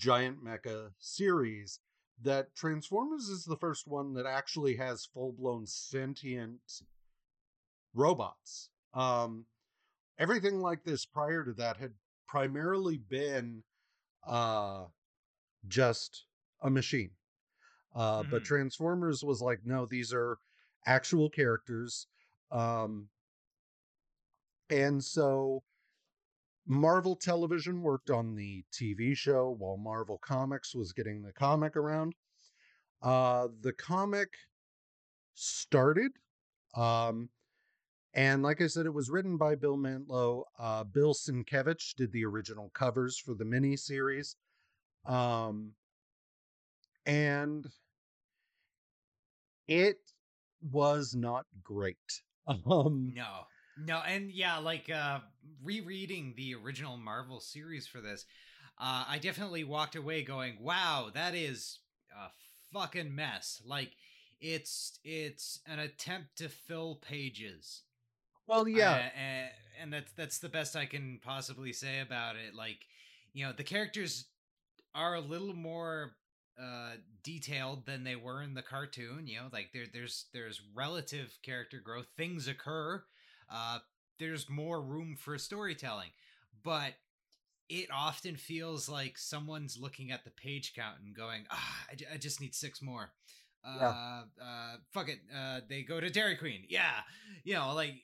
giant mecha series that Transformers is the first one that actually has full blown sentient robots. Um, everything like this prior to that had primarily been uh, just a machine. Uh, mm-hmm. But Transformers was like, no, these are actual characters. Um, and so Marvel Television worked on the TV show while Marvel Comics was getting the comic around. Uh, the comic started. Um, and like I said, it was written by Bill Mantlo. Uh, Bill Sienkiewicz did the original covers for the mini series. Um, and it was not great. Um, no, no, and yeah, like uh, rereading the original Marvel series for this, uh, I definitely walked away going, "Wow, that is a fucking mess." Like, it's it's an attempt to fill pages. Well, yeah, uh, and, and that's that's the best I can possibly say about it. Like, you know, the characters are a little more uh detailed than they were in the cartoon you know like there there's there's relative character growth things occur uh there's more room for storytelling but it often feels like someone's looking at the page count and going ah I, I just need six more. Uh yeah. uh fuck it uh they go to dairy queen. Yeah. You know like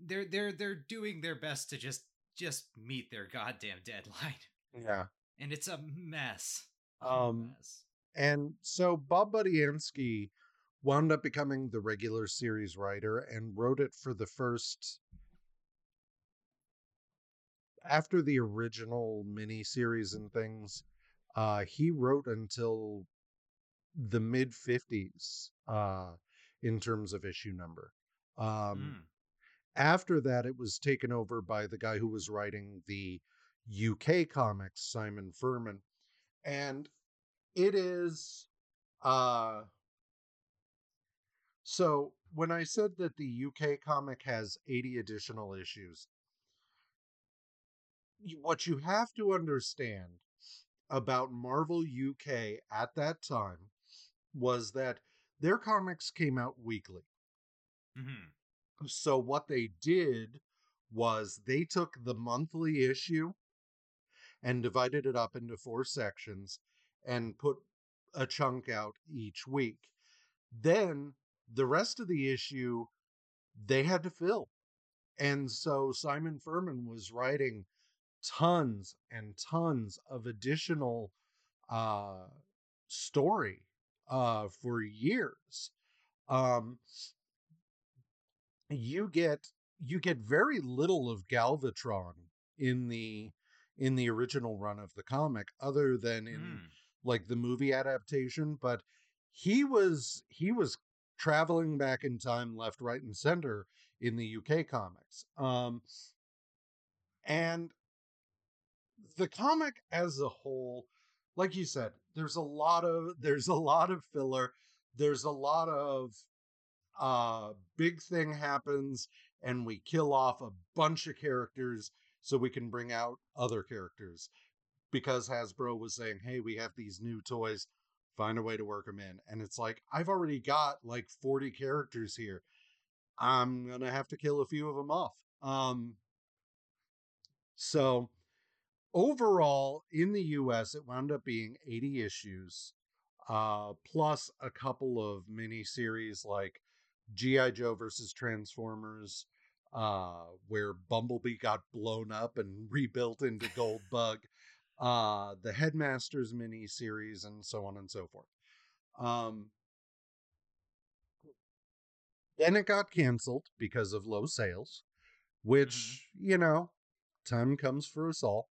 they're they're they're doing their best to just just meet their goddamn deadline. Yeah. And it's a mess. Um mess. And so Bob Budiansky wound up becoming the regular series writer and wrote it for the first after the original mini series and things uh he wrote until the mid 50s uh in terms of issue number um mm. after that it was taken over by the guy who was writing the UK comics Simon Furman and it is uh so when I said that the UK comic has 80 additional issues, what you have to understand about Marvel UK at that time was that their comics came out weekly. Mm-hmm. So what they did was they took the monthly issue and divided it up into four sections and put a chunk out each week. Then the rest of the issue they had to fill. And so Simon Furman was writing tons and tons of additional uh, story uh, for years. Um, you get you get very little of Galvatron in the in the original run of the comic, other than in Mm. like the movie adaptation. But he was he was traveling back in time, left, right, and center in the UK comics. Um, and the comic as a whole, like you said, there's a lot of there's a lot of filler. There's a lot of uh big thing happens and we kill off a bunch of characters so we can bring out other characters because Hasbro was saying, "Hey, we have these new toys, find a way to work them in." And it's like, I've already got like 40 characters here. I'm going to have to kill a few of them off. Um so overall in the US it wound up being 80 issues uh plus a couple of mini series like GI Joe versus Transformers uh where Bumblebee got blown up and rebuilt into Goldbug uh the Headmasters mini series and so on and so forth um then it got canceled because of low sales which you know time comes for us all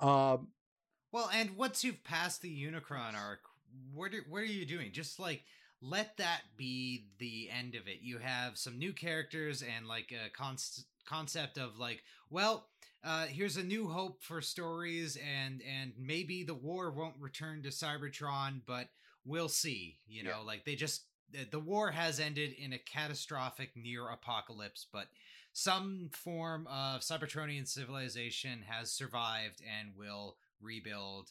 um Well, and once you've passed the Unicron arc, what are, what are you doing? Just like let that be the end of it. You have some new characters and like a const- concept of like, well, uh, here's a new hope for stories, and and maybe the war won't return to Cybertron, but we'll see. You know, Yeah. like they just the, the war has ended in a catastrophic near apocalypse, but some form of Cybertronian civilization has survived and will rebuild.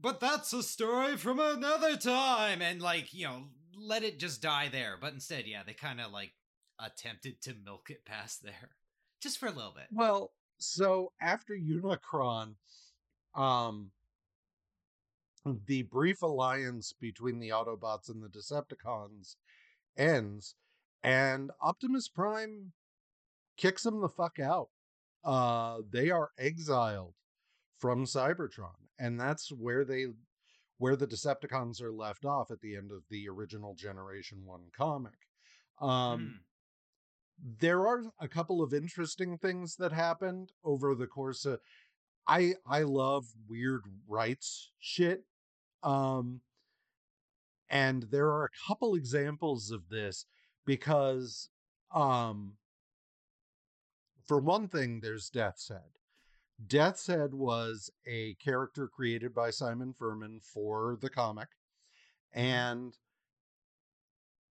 But that's a story from another time, and like you know, let it just die there. But instead, yeah, they kind of like attempted to milk it past there, just for a little bit. Well, so after Unicron, um, the brief alliance between the Autobots and the Decepticons ends, and Optimus Prime kicks them the fuck out. Uh, they are exiled from Cybertron, and that's where they where the Decepticons are left off at the end of the original Generation One comic. Um, Hmm. There are a couple of interesting things that happened over the course of I I love weird rights shit. Um and there are a couple examples of this because um for one thing there's Death's Head. Death's Head was a character created by Simon Furman for the comic and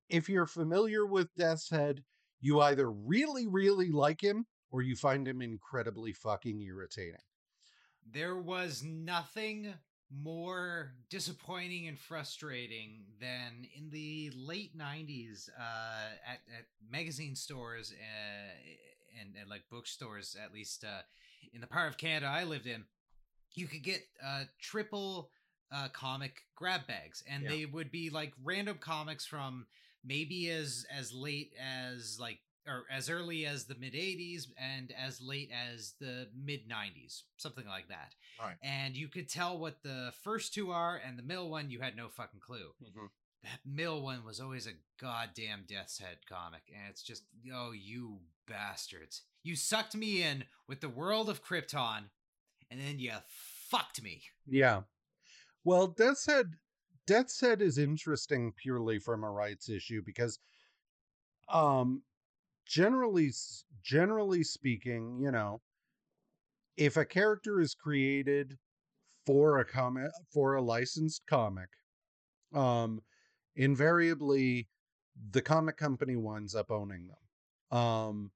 if you're familiar with Death's Head, you either really, really like him or you find him incredibly fucking irritating. There was nothing more disappointing and frustrating than in the late 90s uh, at, at magazine stores uh, and, and like bookstores, at least uh, in the part of Canada I lived in, you could get uh, triple uh, comic grab bags, and Yeah. they would be like random comics from maybe as as late as like or as early as the mid 80s and as late as the mid 90s something like that. Right. and you could tell what the first two are and the middle one you had no fucking clue. Mm-hmm. That middle one was always a goddamn death's head comic and it's just oh you bastards. You sucked me in with the world of krypton and then you fucked me. Yeah. Well, Death's Head, Death's Head is interesting purely from a rights issue because, um, generally, generally speaking, you know, if a character is created for a comic for a licensed comic, um, invariably the comic company winds up owning them. Um,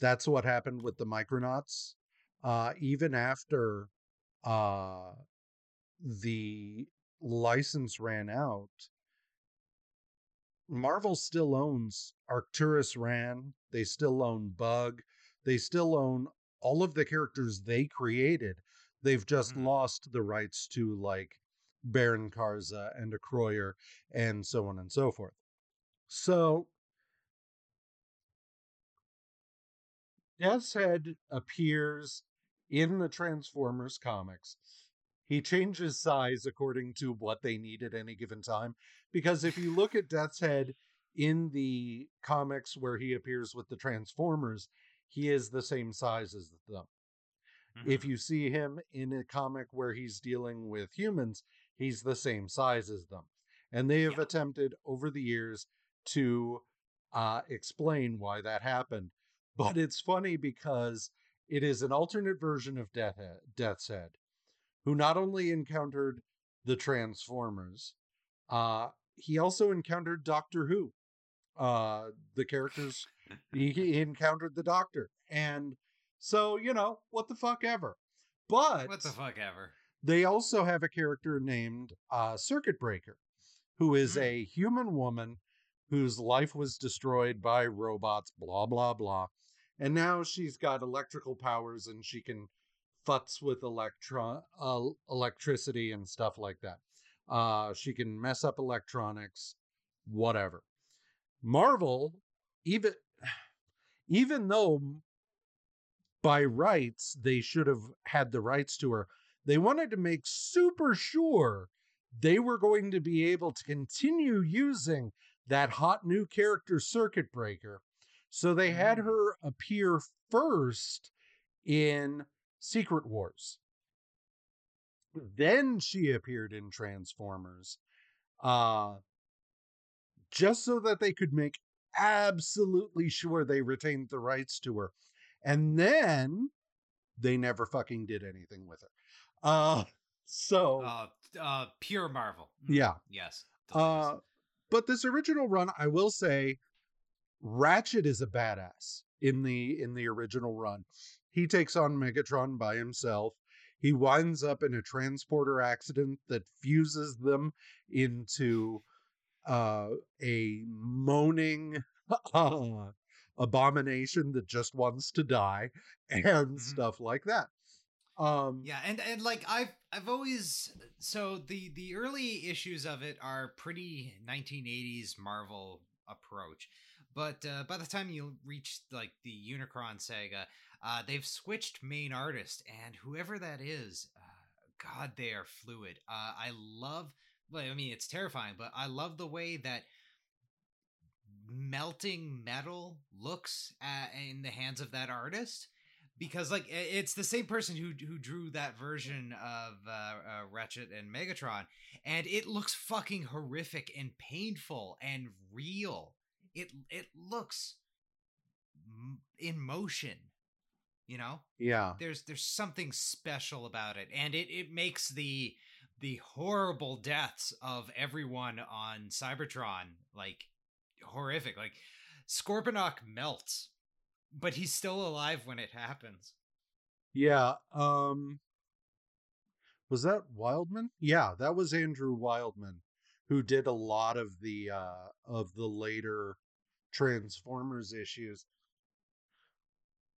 that's what happened with the Micronauts. Uh, even after uh the license ran out, Marvel still owns Arcturus Rann. They still own Bug. They still own all of the characters they created. They've just Mhm. lost the rights to like Baron Karza and Acroyear and so on and so forth. So Death's Head appears in the Transformers comics. He changes size according to what they need at any given time. Because if you look at Death's Head in the comics where he appears with the Transformers, he is the same size as them. If Mhm. you see him in a comic where he's dealing with humans, he's the same size as them. And they have Yeah. attempted over the years to uh, explain why that happened. But it's funny because it is an alternate version of Death Head, Death's Head, who not only encountered the Transformers, uh, he also encountered Doctor Who. Uh, the characters he, he encountered the Doctor, and so you know what the fuck ever. But what the fuck ever. they also have a character named uh, Circuit Breaker, who is Hmm. a human woman whose life was destroyed by robots, blah, blah, blah. And now she's got electrical powers and she can futz with electron, uh, electricity and stuff like that. Uh, she can mess up electronics, whatever. Marvel, even even though by rights they should have had the rights to her, they wanted to make super sure they were going to be able to continue using that hot new character circuit breaker so they had Mm. her appear first in secret wars then she appeared in transformers uh just so that they could make absolutely sure they retained the rights to her and then they never fucking did anything with her uh so Uh, uh, pure Marvel. Mm, yeah Yes. uh, but this original run, I will say, Ratchet is a badass in the in the original run. He takes on Megatron by himself. He winds up in a transporter accident that fuses them into uh, a moaning uh, abomination that just wants to die and Mhm. stuff like that. Um, Yeah, and and like I've I've always so the the early issues of it are pretty 1980s Marvel approach, but uh, by the time you reach like the Unicron saga, uh, they've switched main artist, and whoever that is, uh, God, they are fluid. Uh, I love. Well, I mean, it's terrifying, but I love the way that melting metal looks uh, in the hands of that artist because like it's the same person who who drew that version of uh, uh, Ratchet and Megatron, and it looks fucking horrific and painful and real. It it looks in motion, you know. yeah. There's there's something special about it, and it it makes the the horrible deaths of everyone on Cybertron like horrific. Like Scorponok melts, but he's still alive when it happens. Yeah. Um was that Wildman? Yeah, that was Andrew Wildman who did a lot of the uh of the later Transformers issues.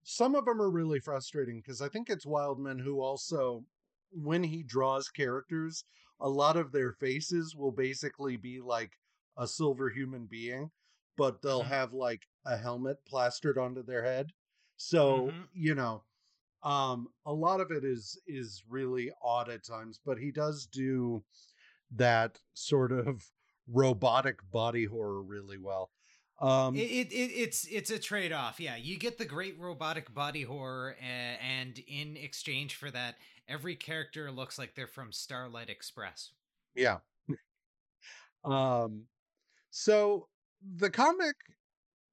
Some of them are really frustrating because I think it's Wildman who also when he draws characters, a lot of their faces will basically be like a silver human being, but they'll Mhm. have like a helmet plastered onto their head. So, Mhm. you know, um a lot of it is is really odd at times but he does do that sort of robotic body horror really well um It, it, it it's it's a trade off. Yeah, you get the great robotic body horror, uh, and in exchange for that, every character looks like they're from Starlight Express. yeah um so the comic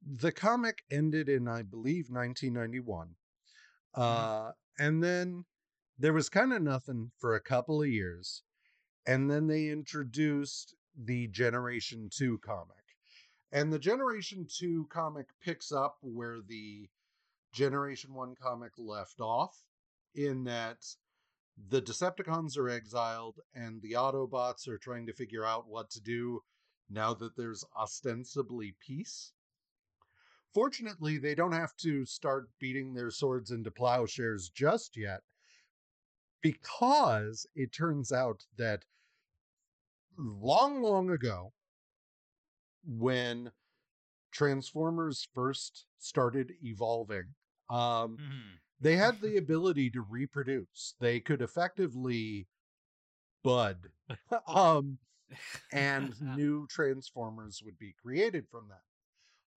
the comic ended in i believe 1991 uh and then there was kind of nothing for a couple of years and then they introduced the generation 2 comic and the generation 2 comic picks up where the generation 1 comic left off in that the decepticons are exiled and the autobots are trying to figure out what to do now that there's ostensibly peace. Fortunately they don't have to start beating their swords into plowshares just yet because it turns out that long, long ago, when Transformers first started evolving, Um, Mhm. they had the ability to reproduce. They could effectively bud. um, and new transformers would be created from that.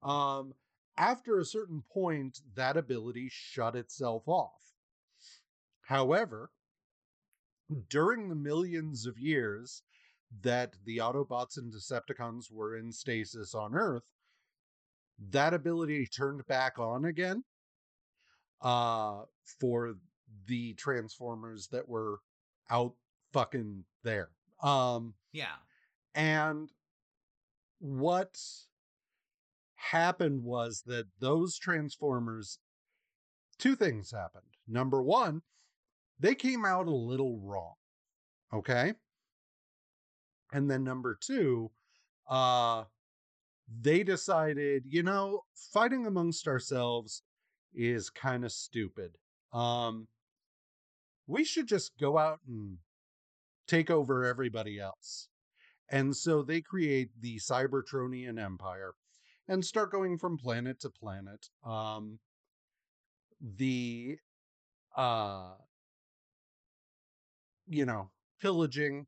Um, after a certain point, that ability shut itself off. However, during the millions of years that the Autobots and Decepticons were in stasis on Earth, that ability turned back on again uh, for the Transformers that were out fucking there. Um, yeah. and what happened was that those Transformers, two things happened. Number one, they came out a little wrong. Okay. And then number two, uh, they decided, you know, fighting amongst ourselves is kind of stupid. Um, we should just go out and take over everybody else. And so they create the Cybertronian Empire and start going from planet to planet. Um, the, uh, you know, pillaging.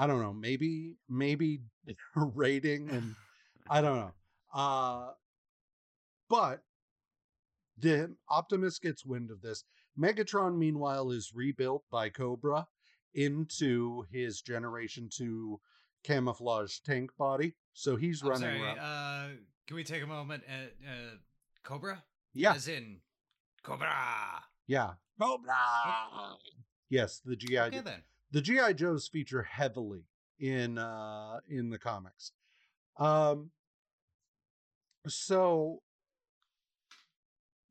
I don't know. Maybe, maybe rating and I don't know. Uh, but the Optimus gets wind of this. Megatron, meanwhile, is rebuilt by Cobra into his Generation Two camouflage tank body. So he's I'm running sorry. around. Uh, can we take a moment at uh, Cobra? yeah, As in Cobra. yeah. Cobra. Yes, the GI Okay then. The GI Joes feature heavily in uh in the comics. Um so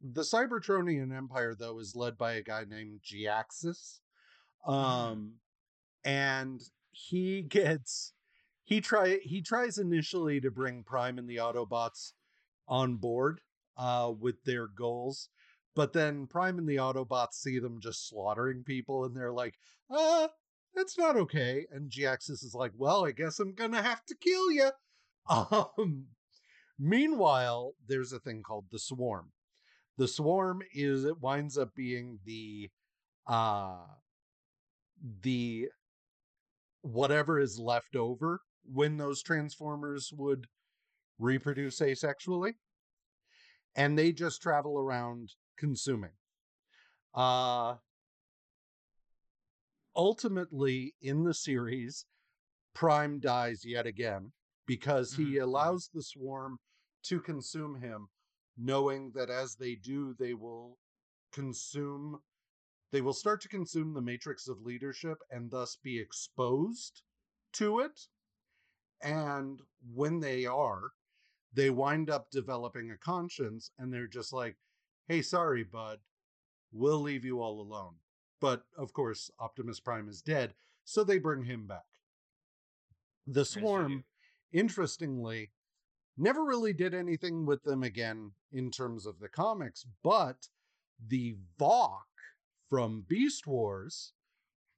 the Cybertronian Empire though is led by a guy named Jhiaxus. Um and he gets he try he tries initially to bring Prime and the Autobots on board uh with their goals. But then Prime and the Autobots see them just slaughtering people and they're like, uh, that's not okay. And Jhiaxus is like, well, I guess I'm gonna have to kill you. Um, meanwhile, there's a thing called the Swarm. The Swarm is it winds up being the uh the whatever is left over when those transformers would reproduce asexually and they just travel around consuming uh ultimately in the series prime dies yet again because he Mhm, mhm. allows the swarm to consume him knowing that as they do they will consume they will start to consume the matrix of leadership and thus be exposed to it. And when they are they wind up developing a conscience and they're just like hey sorry bud. We'll leave you all alone but of course optimus prime is dead so they bring him back. The swarm interestingly never really did anything with them again in terms of the comics but the Vok from beast wars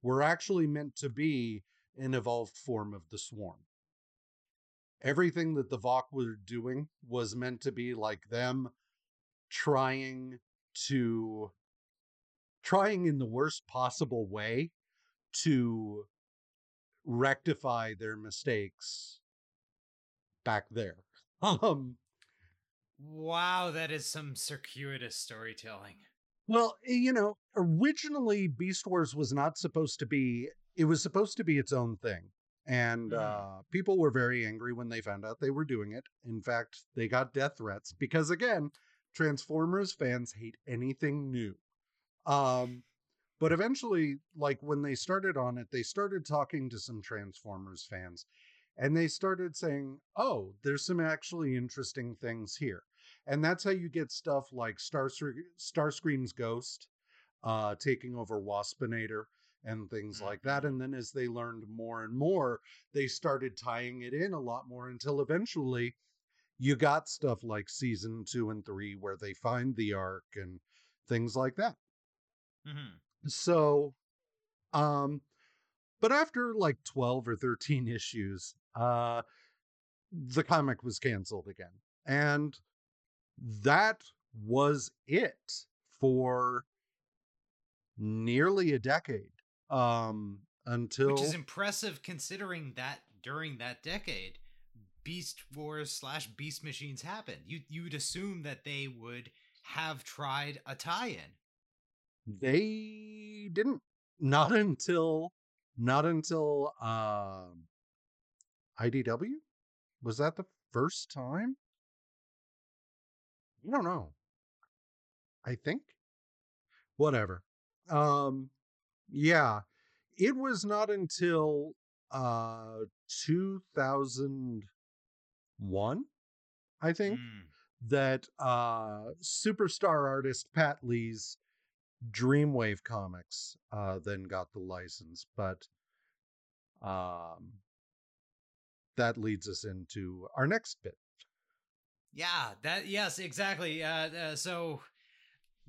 were actually meant to be an evolved form of the swarm. Everything that the Vok were doing was meant to be like them trying to trying in the worst possible way to rectify their mistakes back there. Um Wow, that is some circuitous storytelling. well, eh, you know, originally Beast Wars was not supposed to be it was supposed to be its own thing. And Mhm. uh people were very angry when they found out they were doing it. In fact, they got death threats because again, Transformers fans hate anything new. Um but eventually like when they started on it, they started talking to some Transformers fans and they started saying, "Oh, there's some actually interesting things here." And that's how you get stuff like Starscre- Starscream's ghost uh taking over Waspinator and things like that. And then as they learned more and more, they started tying it in a lot more until eventually you got stuff like season two and three where they find the ark and things like that. Hmm So, um, but after like 12 or 13 issues, uh, the comic was canceled again. And that was it. for nearly a decade. Um, until which is impressive considering that during that decade, Beast Wars slash Beast Machines happened. You you'd assume that they would have tried a tie-in. They didn't. Not until not until um IDW? Was that the first time? I don't know. I think. Whatever. Um yeah. It was not until uh 2001 I think Mm. that uh superstar artist Pat Lee's Dreamwave Comics uh then got the license, but um that leads us into our next bit. Yeah, that yes, exactly. Uh, uh, so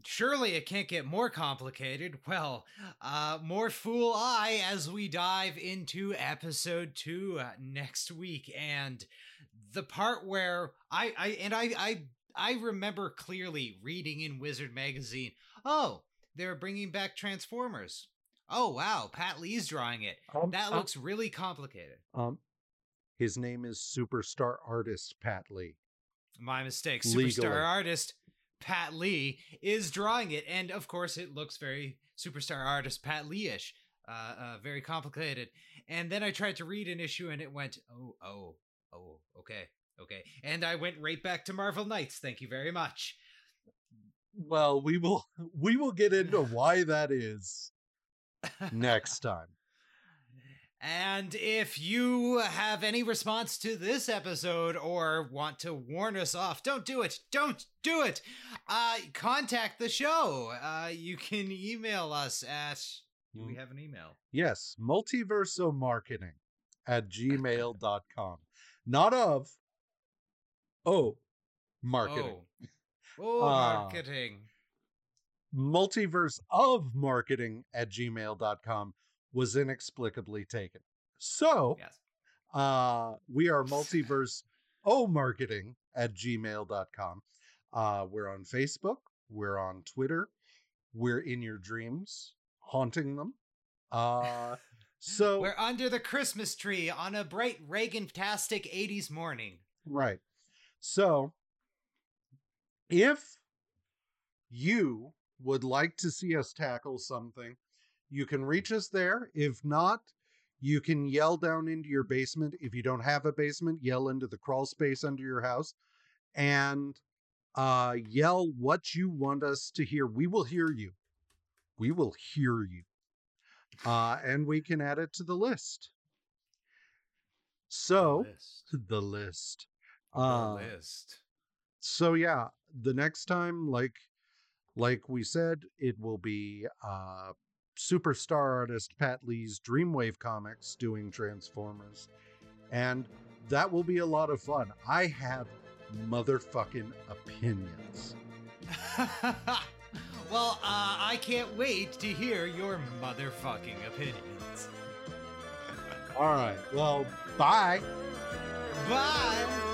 surely it can't get more complicated. Well, uh, more fool I as we dive into episode two uh, next week, and the part where I, I and I, I, I remember clearly reading in Wizard magazine. Oh, they're bringing back Transformers. Oh wow, Pat Lee's drawing it. Um, That um, looks really complicated. um his name is superstar artist Pat Lee. My mistake. Legally. Superstar artist Pat Lee is drawing it, and of course, it looks very superstar artist Pat Lee-ish, uh, uh, very complicated. And then I tried to read an issue, and it went, oh, oh, oh, okay, okay, and I went right back to Marvel Knights. Thank you very much. Well, we will we will get into why that is next time. And if you have any response to this episode or want to warn us off, don't do it. Don't do it. Uh, contact the show. Uh, you can email us at. Do we have an email? Yes, multiverso marketing at gmail.com. Not of oh marketing. Oh, oh Ah. marketing. multiverse of marketing at gmail.com was inexplicably taken. So Yes. uh, we are multiverse o marketing at gmail.com. Uh, we're on Facebook, we're on Twitter, we're in your dreams, haunting them. Uh, so We're under the Christmas tree on a bright Reagan-tastic 80s morning. Right. So, if you would like to see us tackle something, you can reach us there. If not, you can yell down into your basement. If you don't have a basement, yell into the crawl space under your house and uh, yell what you want us to hear. We will hear you. We will hear you. Uh, and we can add it to the list. So, List. the list. The Uh, list. so yeah, the next time, like like we said, it will be uh superstar artist Pat Lee's Dreamwave comics doing Transformers. And that will be a lot of fun. I have motherfucking opinions. well, uh, I can't wait to hear your motherfucking opinions. All right. Well, bye. Bye.